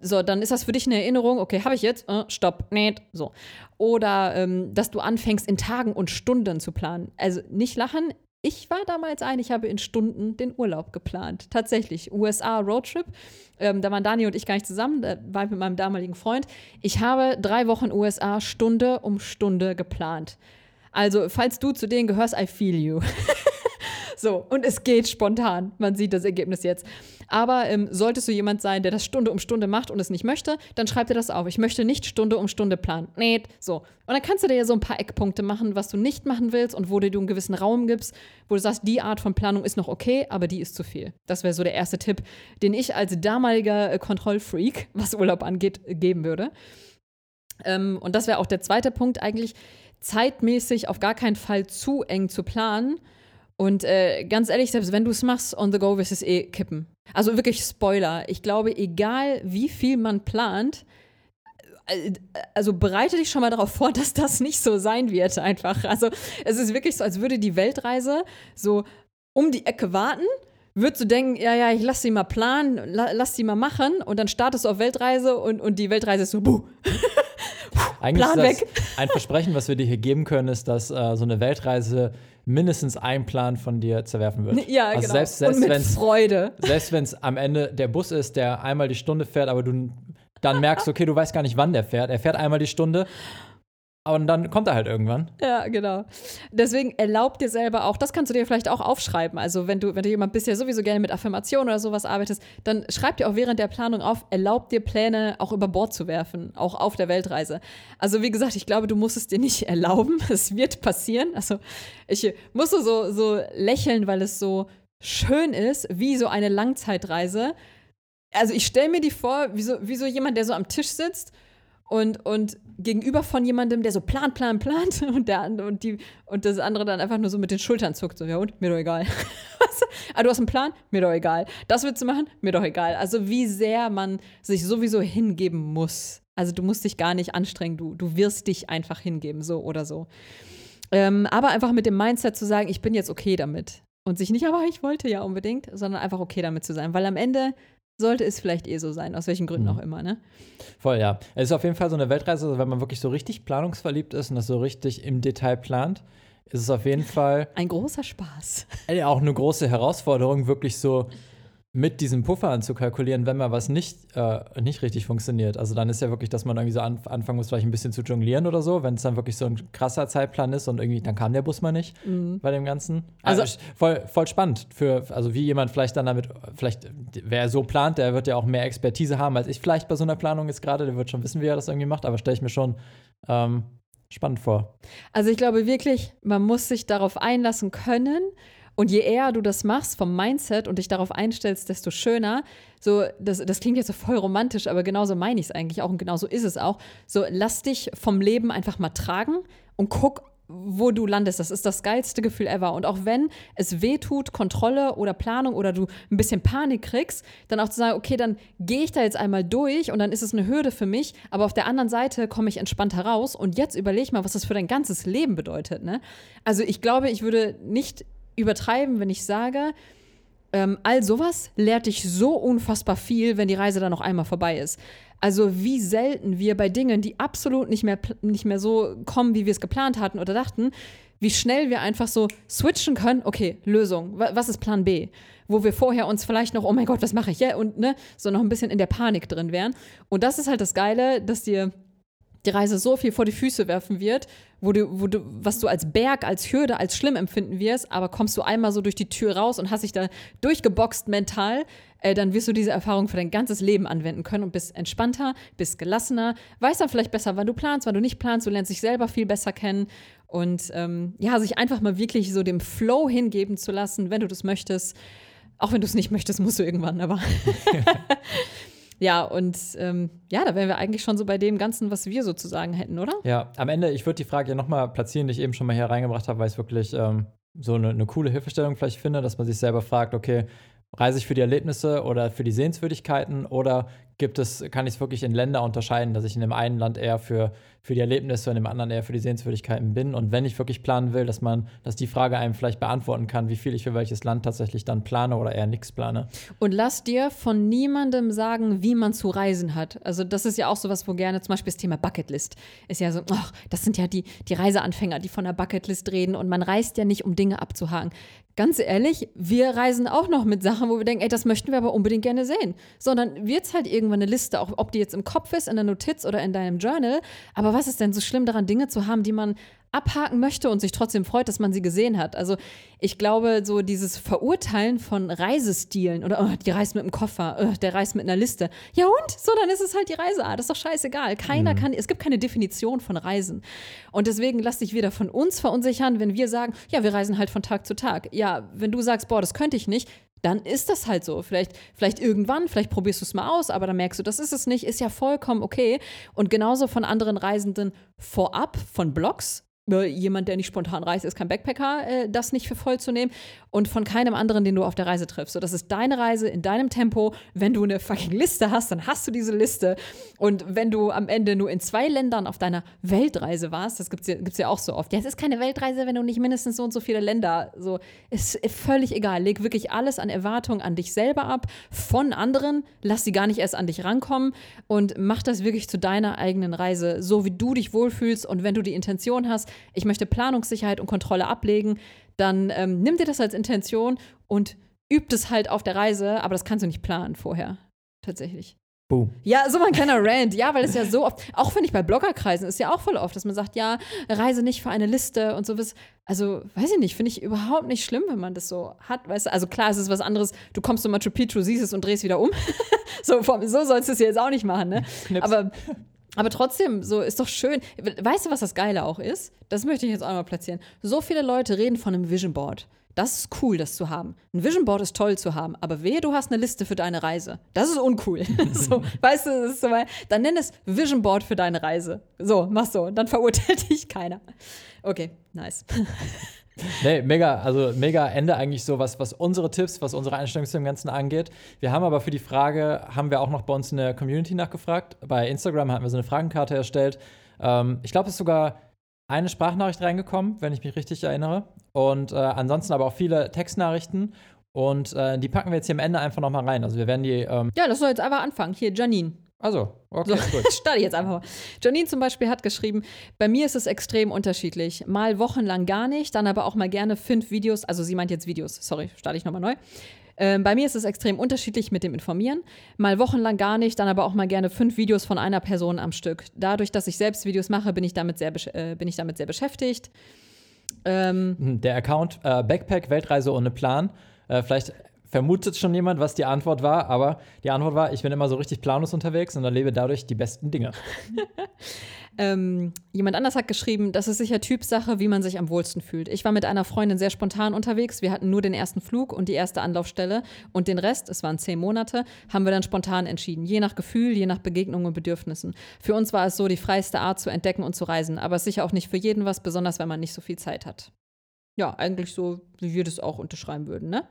so, dann ist das für dich eine Erinnerung, okay, habe ich jetzt, äh, stopp, nee, so. Oder ähm, dass du anfängst, in Tagen und Stunden zu planen. Also nicht lachen. Ich war damals ein, ich habe in Stunden den Urlaub geplant. Tatsächlich. USA Roadtrip. Ähm, da waren Dani und ich gar nicht zusammen, da war ich mit meinem damaligen Freund. Ich habe drei Wochen USA Stunde um Stunde geplant. Also, falls du zu denen gehörst, I feel you. (laughs) So, und es geht spontan. Man sieht das Ergebnis jetzt. Aber ähm, solltest du jemand sein, der das Stunde um Stunde macht und es nicht möchte, dann schreib dir das auf. Ich möchte nicht Stunde um Stunde planen. Nee, so. Und dann kannst du dir ja so ein paar Eckpunkte machen, was du nicht machen willst und wo du dir einen gewissen Raum gibst, wo du sagst, die Art von Planung ist noch okay, aber die ist zu viel. Das wäre so der erste Tipp, den ich als damaliger äh, Kontrollfreak, (laughs) was Urlaub angeht, geben würde. Ähm, und das wäre auch der zweite Punkt eigentlich, zeitmäßig auf gar keinen Fall zu eng zu planen und äh, ganz ehrlich, selbst wenn du es machst, on the go wirst es eh kippen. Also wirklich Spoiler. Ich glaube, egal wie viel man plant, äh, also bereite dich schon mal darauf vor, (laughs) dass das nicht so sein wird einfach. Also es ist wirklich so, als würde die Weltreise so um die Ecke warten. Würdest du denken, ja, ja, ich lass sie mal planen, lass sie mal machen und dann startest du auf Weltreise und, und die Weltreise ist so, buh. (laughs) Eigentlich Plan ist das weg. ein Versprechen, was wir dir hier geben können, ist, dass äh, so eine Weltreise mindestens ein Plan von dir zerwerfen wird. (laughs) Ja, also genau. Selbst, selbst Und mit Freude. (laughs) Selbst wenn es am Ende der Bus ist, der einmal die Stunde fährt, aber du dann merkst, okay, du weißt gar nicht, wann der fährt. Er fährt einmal die Stunde und dann kommt er halt irgendwann. Ja, genau. Deswegen erlaub dir selber auch, das kannst du dir vielleicht auch aufschreiben. Also, wenn du, wenn du jemand bist, der sowieso gerne mit Affirmationen oder sowas arbeitest, dann schreib dir auch während der Planung auf, erlaub dir Pläne auch über Bord zu werfen, auch auf der Weltreise. Also, wie gesagt, ich glaube, du musst es dir nicht (laughs) erlauben. Es wird passieren. Also, ich muss so, so lächeln, weil es so schön ist, wie so eine Langzeitreise. Also, ich stelle mir die vor, wie so, wie so jemand, der so am Tisch sitzt und, und gegenüber von jemandem, der so plant, plant, plant (laughs) und, der, und, die, und das andere dann einfach nur so mit den Schultern zuckt. So, ja und? Mir doch egal. (laughs) ah, du hast einen Plan? Mir doch egal. Das willst du machen? Mir doch egal. Also wie sehr man sich sowieso hingeben muss. Also du musst dich gar nicht anstrengen, du, du wirst dich einfach hingeben, so oder so. Ähm, aber einfach mit dem Mindset zu sagen, ich bin jetzt okay damit. Und sich nicht, aber ich wollte ja unbedingt, sondern einfach okay damit zu sein. Weil am Ende sollte es vielleicht eh so sein, aus welchen Gründen mhm. auch immer, ne? Voll, ja. Es ist auf jeden Fall so eine Weltreise, also wenn man wirklich so richtig planungsverliebt ist und das so richtig im Detail plant, ist es auf jeden (laughs) Fall. Ein großer Spaß. Auch eine große Herausforderung, wirklich so mit diesem Puffer anzukalkulieren, wenn mal was nicht, äh, nicht richtig funktioniert. Also dann ist ja wirklich, dass man irgendwie so an, anfangen muss, vielleicht ein bisschen zu jonglieren oder so, wenn es dann wirklich so ein krasser Zeitplan ist und irgendwie, dann kam der Bus mal nicht mhm. bei dem Ganzen. Also, also voll, voll spannend für, also wie jemand vielleicht dann damit, vielleicht, wer so plant, der wird ja auch mehr Expertise haben, als ich vielleicht bei so einer Planung jetzt gerade, der wird schon wissen, wie er das irgendwie macht, aber stelle ich mir schon ähm, spannend vor. Also ich glaube wirklich, man muss sich darauf einlassen können. Und je eher du das machst vom Mindset und dich darauf einstellst, desto schöner. So, das, das klingt jetzt so voll romantisch, aber genauso meine ich es eigentlich auch und genauso ist es auch. So, lass dich vom Leben einfach mal tragen und guck, wo du landest. Das ist das geilste Gefühl ever. Und auch wenn es weh tut, Kontrolle oder Planung oder du ein bisschen Panik kriegst, dann auch zu sagen, okay, dann gehe ich da jetzt einmal durch und dann ist es eine Hürde für mich, aber auf der anderen Seite komme ich entspannt heraus und jetzt überleg mal, was das für dein ganzes Leben bedeutet. Ne? Also ich glaube, ich würde nicht übertreiben, wenn ich sage, ähm, all sowas lehrt dich so unfassbar viel, wenn die Reise dann noch einmal vorbei ist. Also wie selten wir bei Dingen, die absolut nicht mehr, nicht mehr so kommen, wie wir es geplant hatten oder dachten, wie schnell wir einfach so switchen können, okay, Lösung, was ist Plan B? Wo wir vorher uns vielleicht noch, oh mein Gott, was mache ich? Ja, und ne, so noch ein bisschen in der Panik drin wären. Und das ist halt das Geile, dass dir die Reise so viel vor die Füße werfen wird, wo du, wo du, was du als Berg, als Hürde, als schlimm empfinden wirst, aber kommst du einmal so durch die Tür raus und hast dich da durchgeboxt mental, äh, dann wirst du diese Erfahrung für dein ganzes Leben anwenden können und bist entspannter, bist gelassener, weißt dann vielleicht besser, wann du planst, wann du nicht planst, du lernst dich selber viel besser kennen und ähm, ja, sich einfach mal wirklich so dem Flow hingeben zu lassen, wenn du das möchtest. Auch wenn du es nicht möchtest, musst du irgendwann, aber. (laughs) (laughs) Ja, und ähm, ja, da wären wir eigentlich schon so bei dem Ganzen, was wir sozusagen hätten, oder? Ja, am Ende, ich würde die Frage ja nochmal platzieren, die ich eben schon mal hier reingebracht habe, weil ich wirklich ähm, so eine, eine coole Hilfestellung vielleicht finde, dass man sich selber fragt, okay, reise ich für die Erlebnisse oder für die Sehenswürdigkeiten oder gibt es, kann ich es wirklich in Länder unterscheiden, dass ich in dem einen Land eher für, für die Erlebnisse und in dem anderen eher für die Sehenswürdigkeiten bin. Und wenn ich wirklich planen will, dass man, dass die Frage einem vielleicht beantworten kann, wie viel ich für welches Land tatsächlich dann plane oder eher nichts plane. Und lass dir von niemandem sagen, wie man zu reisen hat. Also das ist ja auch sowas, wo gerne zum Beispiel das Thema Bucketlist ist ja so, ach, das sind ja die, die Reiseanfänger, die von der Bucketlist reden und man reist ja nicht, um Dinge abzuhaken. Ganz ehrlich, wir reisen auch noch mit Sachen, wo wir denken, ey, das möchten wir aber unbedingt gerne sehen. Sondern wird es halt irgendwann eine Liste, auch ob die jetzt im Kopf ist, in der Notiz oder in deinem Journal. Aber was ist denn so schlimm daran, Dinge zu haben, die man abhaken möchte und sich trotzdem freut, dass man sie gesehen hat. Also ich glaube, so dieses Verurteilen von Reisestilen oder oh, die reist mit einem Koffer, oh, der reist mit einer Liste. Ja und? So, dann ist es halt die Reiseart. Das ist doch scheißegal. Keiner mhm. kann, es gibt keine Definition von Reisen. Und deswegen lass dich wieder von uns verunsichern, wenn wir sagen, ja, wir reisen halt von Tag zu Tag. Ja, wenn du sagst, boah, das könnte ich nicht, dann ist das halt so. Vielleicht, vielleicht irgendwann, vielleicht probierst du es mal aus, aber dann merkst du, das ist es nicht, ist ja vollkommen okay. Und genauso von anderen Reisenden vorab, von Blogs, jemand, der nicht spontan reist, ist kein Backpacker, äh, das nicht für voll zu nehmen und von keinem anderen, den du auf der Reise triffst. So, das ist deine Reise in deinem Tempo. Wenn du eine fucking Liste hast, dann hast du diese Liste. Und wenn du am Ende nur in zwei Ländern auf deiner Weltreise warst, das gibt es ja, ja auch so oft. Ja, es ist keine Weltreise, wenn du nicht mindestens so und so viele Länder. So, ist völlig egal. Leg wirklich alles an Erwartungen an dich selber ab, von anderen. Lass sie gar nicht erst an dich rankommen und mach das wirklich zu deiner eigenen Reise, so wie du dich wohlfühlst. Und wenn du die Intention hast, ich möchte Planungssicherheit und Kontrolle ablegen, dann ähm, nimm dir das als Intention und übt es halt auf der Reise, aber das kannst du nicht planen vorher. Tatsächlich. Boom. Ja, so ein kleiner Rant, ja, weil es ja so oft, auch finde ich bei Bloggerkreisen, ist ja auch voll oft, dass man sagt, ja, reise nicht für eine Liste und sowas. Also, weiß ich nicht, finde ich überhaupt nicht schlimm, wenn man das so hat, weißt du? Also klar, es ist was anderes, du kommst zu Machu Picchu, siehst es und drehst wieder um. (laughs) so, so sollst du es jetzt auch nicht machen, ne? Knips. Aber aber trotzdem, so ist doch schön. Weißt du, was das Geile auch ist? Das möchte ich jetzt auch mal platzieren. So viele Leute reden von einem Vision Board. Das ist cool, das zu haben. Ein Vision Board ist toll zu haben, aber wehe, du hast eine Liste für deine Reise. Das ist uncool. (laughs) so, weißt du, ist so, dann nenn es Vision Board für deine Reise. So, mach so, dann verurteilt (laughs) dich keiner. Okay, nice. (laughs) Nee, mega, also mega Ende eigentlich so, was, was unsere Tipps, was unsere Einstellung zu dem Ganzen angeht. Wir haben aber für die Frage, haben wir auch noch bei uns in der Community nachgefragt. Bei Instagram hatten wir so eine Fragenkarte erstellt. Ähm, ich glaube, es ist sogar eine Sprachnachricht reingekommen, wenn ich mich richtig erinnere. Und äh, ansonsten aber auch viele Textnachrichten. Und äh, die packen wir jetzt hier am Ende einfach nochmal rein. Also wir werden die. Ähm ja, das soll jetzt einfach anfangen. Hier, Janine. Also, okay, so, gut. (laughs) Starte jetzt einfach mal. Janine zum Beispiel hat geschrieben, bei mir ist es extrem unterschiedlich. Mal wochenlang gar nicht, dann aber auch mal gerne fünf Videos. Also sie meint jetzt Videos, sorry, starte ich nochmal neu. Ähm, bei mir ist es extrem unterschiedlich mit dem Informieren. Mal wochenlang gar nicht, dann aber auch mal gerne fünf Videos von einer Person am Stück. Dadurch, dass ich selbst Videos mache, bin ich damit sehr, äh, bin ich damit sehr beschäftigt. Ähm, Der Account äh, Backpack Weltreise ohne Plan. Äh, vielleicht vermutet schon jemand, was die Antwort war, aber die Antwort war, ich bin immer so richtig planlos unterwegs und erlebe dadurch die besten Dinge. (laughs) Ähm, jemand anders hat geschrieben, das ist sicher Typsache, wie man sich am wohlsten fühlt. Ich war mit einer Freundin sehr spontan unterwegs. Wir hatten nur den ersten Flug und die erste Anlaufstelle und den Rest, es waren zehn Monate, haben wir dann spontan entschieden. Je nach Gefühl, je nach Begegnungen und Bedürfnissen. Für uns war es so die freiste Art zu entdecken und zu reisen, aber sicher auch nicht für jeden was, besonders wenn man nicht so viel Zeit hat. Ja, eigentlich so, wie wir das auch unterschreiben würden, ne?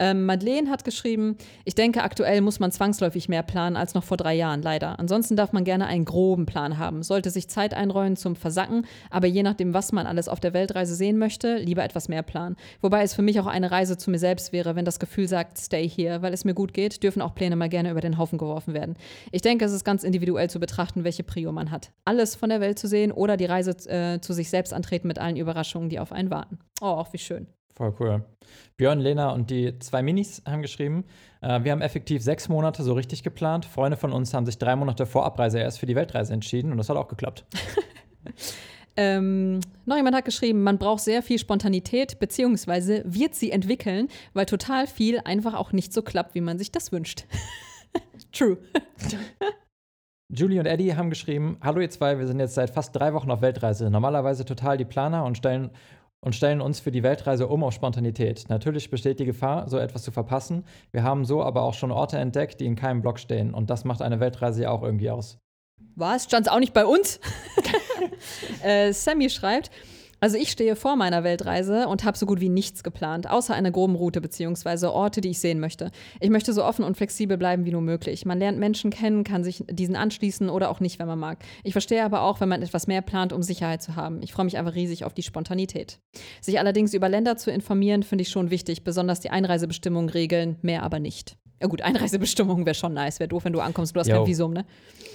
Ähm, Madeleine hat geschrieben, ich denke, aktuell muss man zwangsläufig mehr planen als noch vor drei Jahren, leider. Ansonsten darf man gerne einen groben Plan haben, sollte sich Zeit einräumen zum Versacken, aber je nachdem, was man alles auf der Weltreise sehen möchte, lieber etwas mehr planen. Wobei es für mich auch eine Reise zu mir selbst wäre, wenn das Gefühl sagt, stay here, weil es mir gut geht, dürfen auch Pläne mal gerne über den Haufen geworfen werden. Ich denke, es ist ganz individuell zu betrachten, welche Prio man hat. Alles von der Welt zu sehen oder die Reise äh, zu sich selbst antreten mit allen Überraschungen, die auf einen warten. Oh, auch wie schön. Voll cool. Björn, Lena und die zwei Minis haben geschrieben, äh, wir haben effektiv sechs Monate so richtig geplant. Freunde von uns haben sich drei Monate vor Abreise erst für die Weltreise entschieden und das hat auch geklappt. (laughs) Ähm, noch jemand hat geschrieben, man braucht sehr viel Spontanität, beziehungsweise wird sie entwickeln, weil total viel einfach auch nicht so klappt, wie man sich das wünscht. (laughs) True. (laughs) Julie und Eddie haben geschrieben: Hallo, ihr zwei, wir sind jetzt seit fast drei Wochen auf Weltreise. Normalerweise total die Planer und stellen und stellen uns für die Weltreise um auf Spontanität. Natürlich besteht die Gefahr, so etwas zu verpassen. Wir haben so aber auch schon Orte entdeckt, die in keinem Blog stehen. Und das macht eine Weltreise ja auch irgendwie aus. Was? Stand es auch nicht bei uns? (laughs) äh, Sammy schreibt, also ich stehe vor meiner Weltreise und habe so gut wie nichts geplant, außer einer groben Route bzw. Orte, die ich sehen möchte. Ich möchte so offen und flexibel bleiben wie nur möglich. Man lernt Menschen kennen, kann sich diesen anschließen oder auch nicht, wenn man mag. Ich verstehe aber auch, wenn man etwas mehr plant, um Sicherheit zu haben. Ich freue mich einfach riesig auf die Spontanität. Sich allerdings über Länder zu informieren, finde ich schon wichtig, besonders die Einreisebestimmungen regeln, mehr aber nicht. Ja gut, (laughs) Einreisebestimmungen wäre schon nice. Wäre doof, wenn du ankommst, du hast Jo. kein Visum, ne?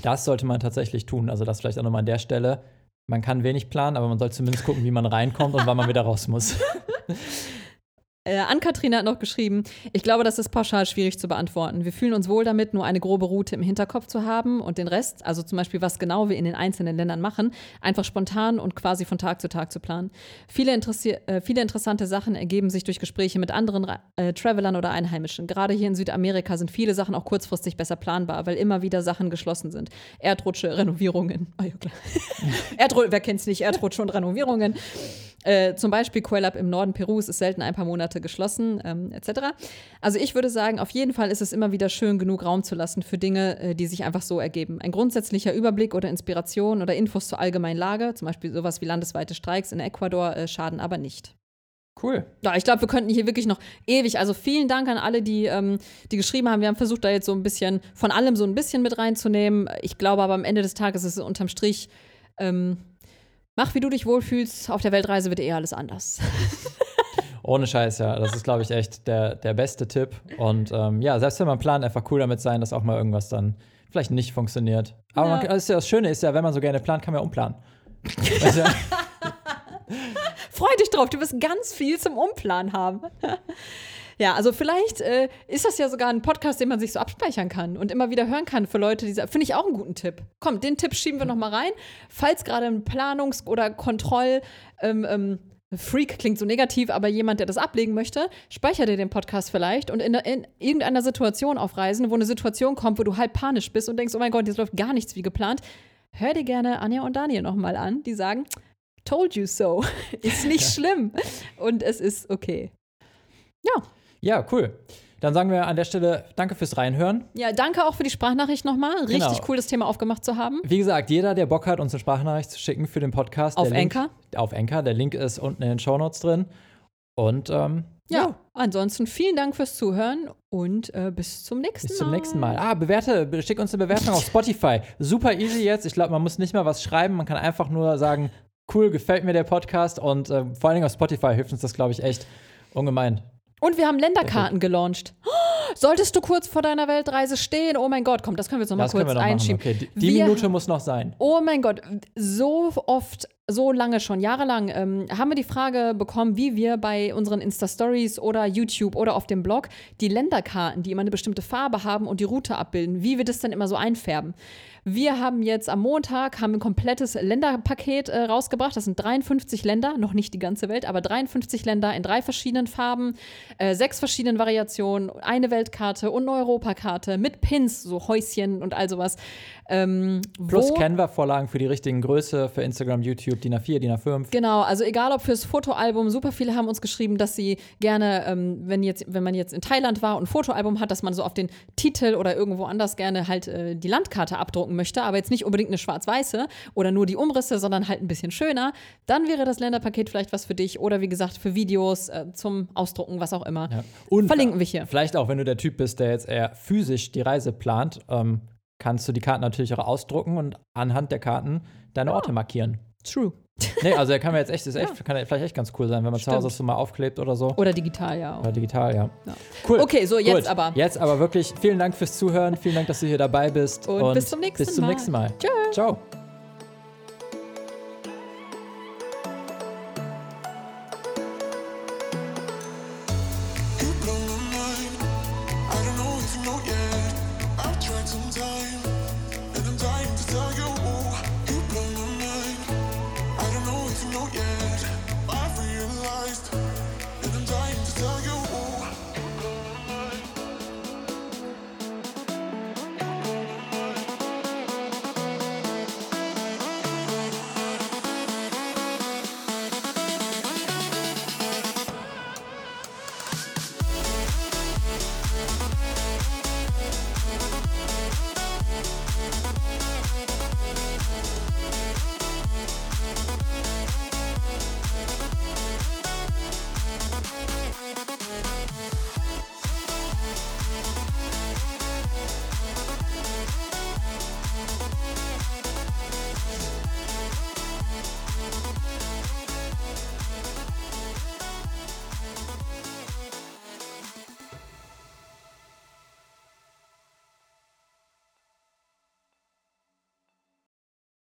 Das sollte man tatsächlich tun. Also das vielleicht auch nochmal an der Stelle. Man kann wenig planen, aber man soll zumindest gucken, wie man reinkommt und wann man wieder raus muss. (laughs) Äh, Ann-Kathrin hat noch geschrieben, ich glaube, das ist pauschal schwierig zu beantworten. Wir fühlen uns wohl damit, nur eine grobe Route im Hinterkopf zu haben und den Rest, also zum Beispiel, was genau wir in den einzelnen Ländern machen, einfach spontan und quasi von Tag zu Tag zu planen. Viele, interessi- äh, viele interessante Sachen ergeben sich durch Gespräche mit anderen äh, Travelern oder Einheimischen. Gerade hier in Südamerika sind viele Sachen auch kurzfristig besser planbar, weil immer wieder Sachen geschlossen sind. Erdrutsche, Renovierungen. (laughs) Ah, ja, klar. (laughs) Erdru wer kennt's nicht? Erdrutsche und Renovierungen. Äh, zum Beispiel Quellab im Norden Perus ist selten ein paar Monate geschlossen, ähm, etc. Also ich würde sagen, auf jeden Fall ist es immer wieder schön, genug Raum zu lassen für Dinge, äh, die sich einfach so ergeben. Ein grundsätzlicher Überblick oder Inspiration oder Infos zur allgemeinen Lage, zum Beispiel sowas wie landesweite Streiks in Ecuador, äh, schaden aber nicht. Cool. Ja, ich glaube, wir könnten hier wirklich noch ewig. Also vielen Dank an alle, die, ähm, die geschrieben haben. Wir haben versucht, da jetzt so ein bisschen von allem so ein bisschen mit reinzunehmen. Ich glaube aber am Ende des Tages ist es unterm Strich. Ähm, mach, wie du dich wohlfühlst. Auf der Weltreise wird eh alles anders. (laughs) Ohne Scheiß, ja. Das ist, glaube ich, echt der, der beste Tipp. Und ähm, ja, selbst wenn man plant, einfach cool damit sein, dass auch mal irgendwas dann vielleicht nicht funktioniert. Aber Ja. man, das, ist ja, das Schöne ist ja, wenn man so gerne plant, kann man ja umplanen. Weißt du? (laughs) Freu dich drauf, du wirst ganz viel zum Umplanen haben. (laughs) Ja, also vielleicht äh, ist das ja sogar ein Podcast, den man sich so abspeichern kann und immer wieder hören kann für Leute, die finde ich auch einen guten Tipp. Komm, den Tipp schieben wir noch mal rein. Falls gerade ein Planungs- oder Kontroll ähm, ähm, Freak klingt so negativ, aber jemand, der das ablegen möchte, speicher dir den Podcast vielleicht und in, in irgendeiner Situation auf Reisen, wo eine Situation kommt, wo du halb panisch bist und denkst, oh mein Gott, jetzt läuft gar nichts wie geplant, hör dir gerne Anja und Daniel noch mal an, die sagen, told you so. (laughs) ist nicht (laughs) schlimm. Und es ist okay. Ja. ja, cool. Dann sagen wir an der Stelle Danke fürs Reinhören. Ja, danke auch für die Sprachnachricht nochmal. Richtig Genau. cool, das Thema aufgemacht zu haben. Wie gesagt, jeder, der Bock hat, uns eine Sprachnachricht zu schicken für den Podcast. Auf Anchor? Auf Anchor. Der Link ist unten in den Shownotes drin. Und ähm, Ja. Ansonsten vielen Dank fürs Zuhören und äh, bis zum nächsten Bis Mal. zum nächsten Mal. Ah, bewerte, be- schick uns eine Bewertung auf Spotify. Super easy jetzt. Ich glaube, man muss nicht mal was schreiben. Man kann einfach nur sagen, cool, gefällt mir der Podcast. Und äh, vor allen Dingen auf Spotify hilft uns das, glaube ich, echt ungemein. Und wir haben Länderkarten gelauncht. Oh, (gasps) solltest du kurz vor deiner Weltreise stehen? Oh mein Gott, komm, das können wir jetzt noch mal Das können kurz noch einschieben. Okay, die, die Wir- Minute muss noch sein. Oh mein Gott, so oft so lange schon, jahrelang, ähm, haben wir die Frage bekommen, wie wir bei unseren Insta-Stories oder YouTube oder auf dem Blog die Länderkarten, die immer eine bestimmte Farbe haben und die Route abbilden, wie wir das dann immer so einfärben. Wir haben jetzt am Montag haben ein komplettes Länderpaket äh, rausgebracht. Das sind 53 Länder, noch nicht die ganze Welt, aber 53 Länder in drei verschiedenen Farben, äh, sechs verschiedenen Variationen, eine Weltkarte und eine Europakarte mit Pins, so Häuschen und all sowas. Ähm, Plus Canva-Vorlagen für die richtigen Größe für Instagram, YouTube, DIN A4, DIN A5. Genau, also egal ob fürs Fotoalbum, super viele haben uns geschrieben, dass sie gerne, ähm, wenn, jetzt, wenn man jetzt in Thailand war und ein Fotoalbum hat, dass man so auf den Titel oder irgendwo anders gerne halt äh, die Landkarte abdrucken möchte, aber jetzt nicht unbedingt eine schwarz-weiße oder nur die Umrisse, sondern halt ein bisschen schöner, dann wäre das Länderpaket vielleicht was für dich oder wie gesagt für Videos äh, zum Ausdrucken, was auch immer. Ja. Und Verlinken wir hier. Vielleicht auch, wenn du der Typ bist, der jetzt eher physisch die Reise plant, ähm, kannst du die Karten natürlich auch ausdrucken und anhand der Karten deine Orte markieren. True. Nee, also der kann mir jetzt echt, ist echt (laughs) kann vielleicht echt ganz cool sein, wenn man zu Hause das so mal aufklebt oder so. Oder digital, ja. Oder digital, ja. Ja. Cool. Okay, so jetzt Gut. aber. Jetzt aber wirklich vielen Dank fürs Zuhören, vielen Dank, dass du hier dabei bist. Und bis zum nächsten bis zum Mal. nächsten Mal. Tschö. Ciao.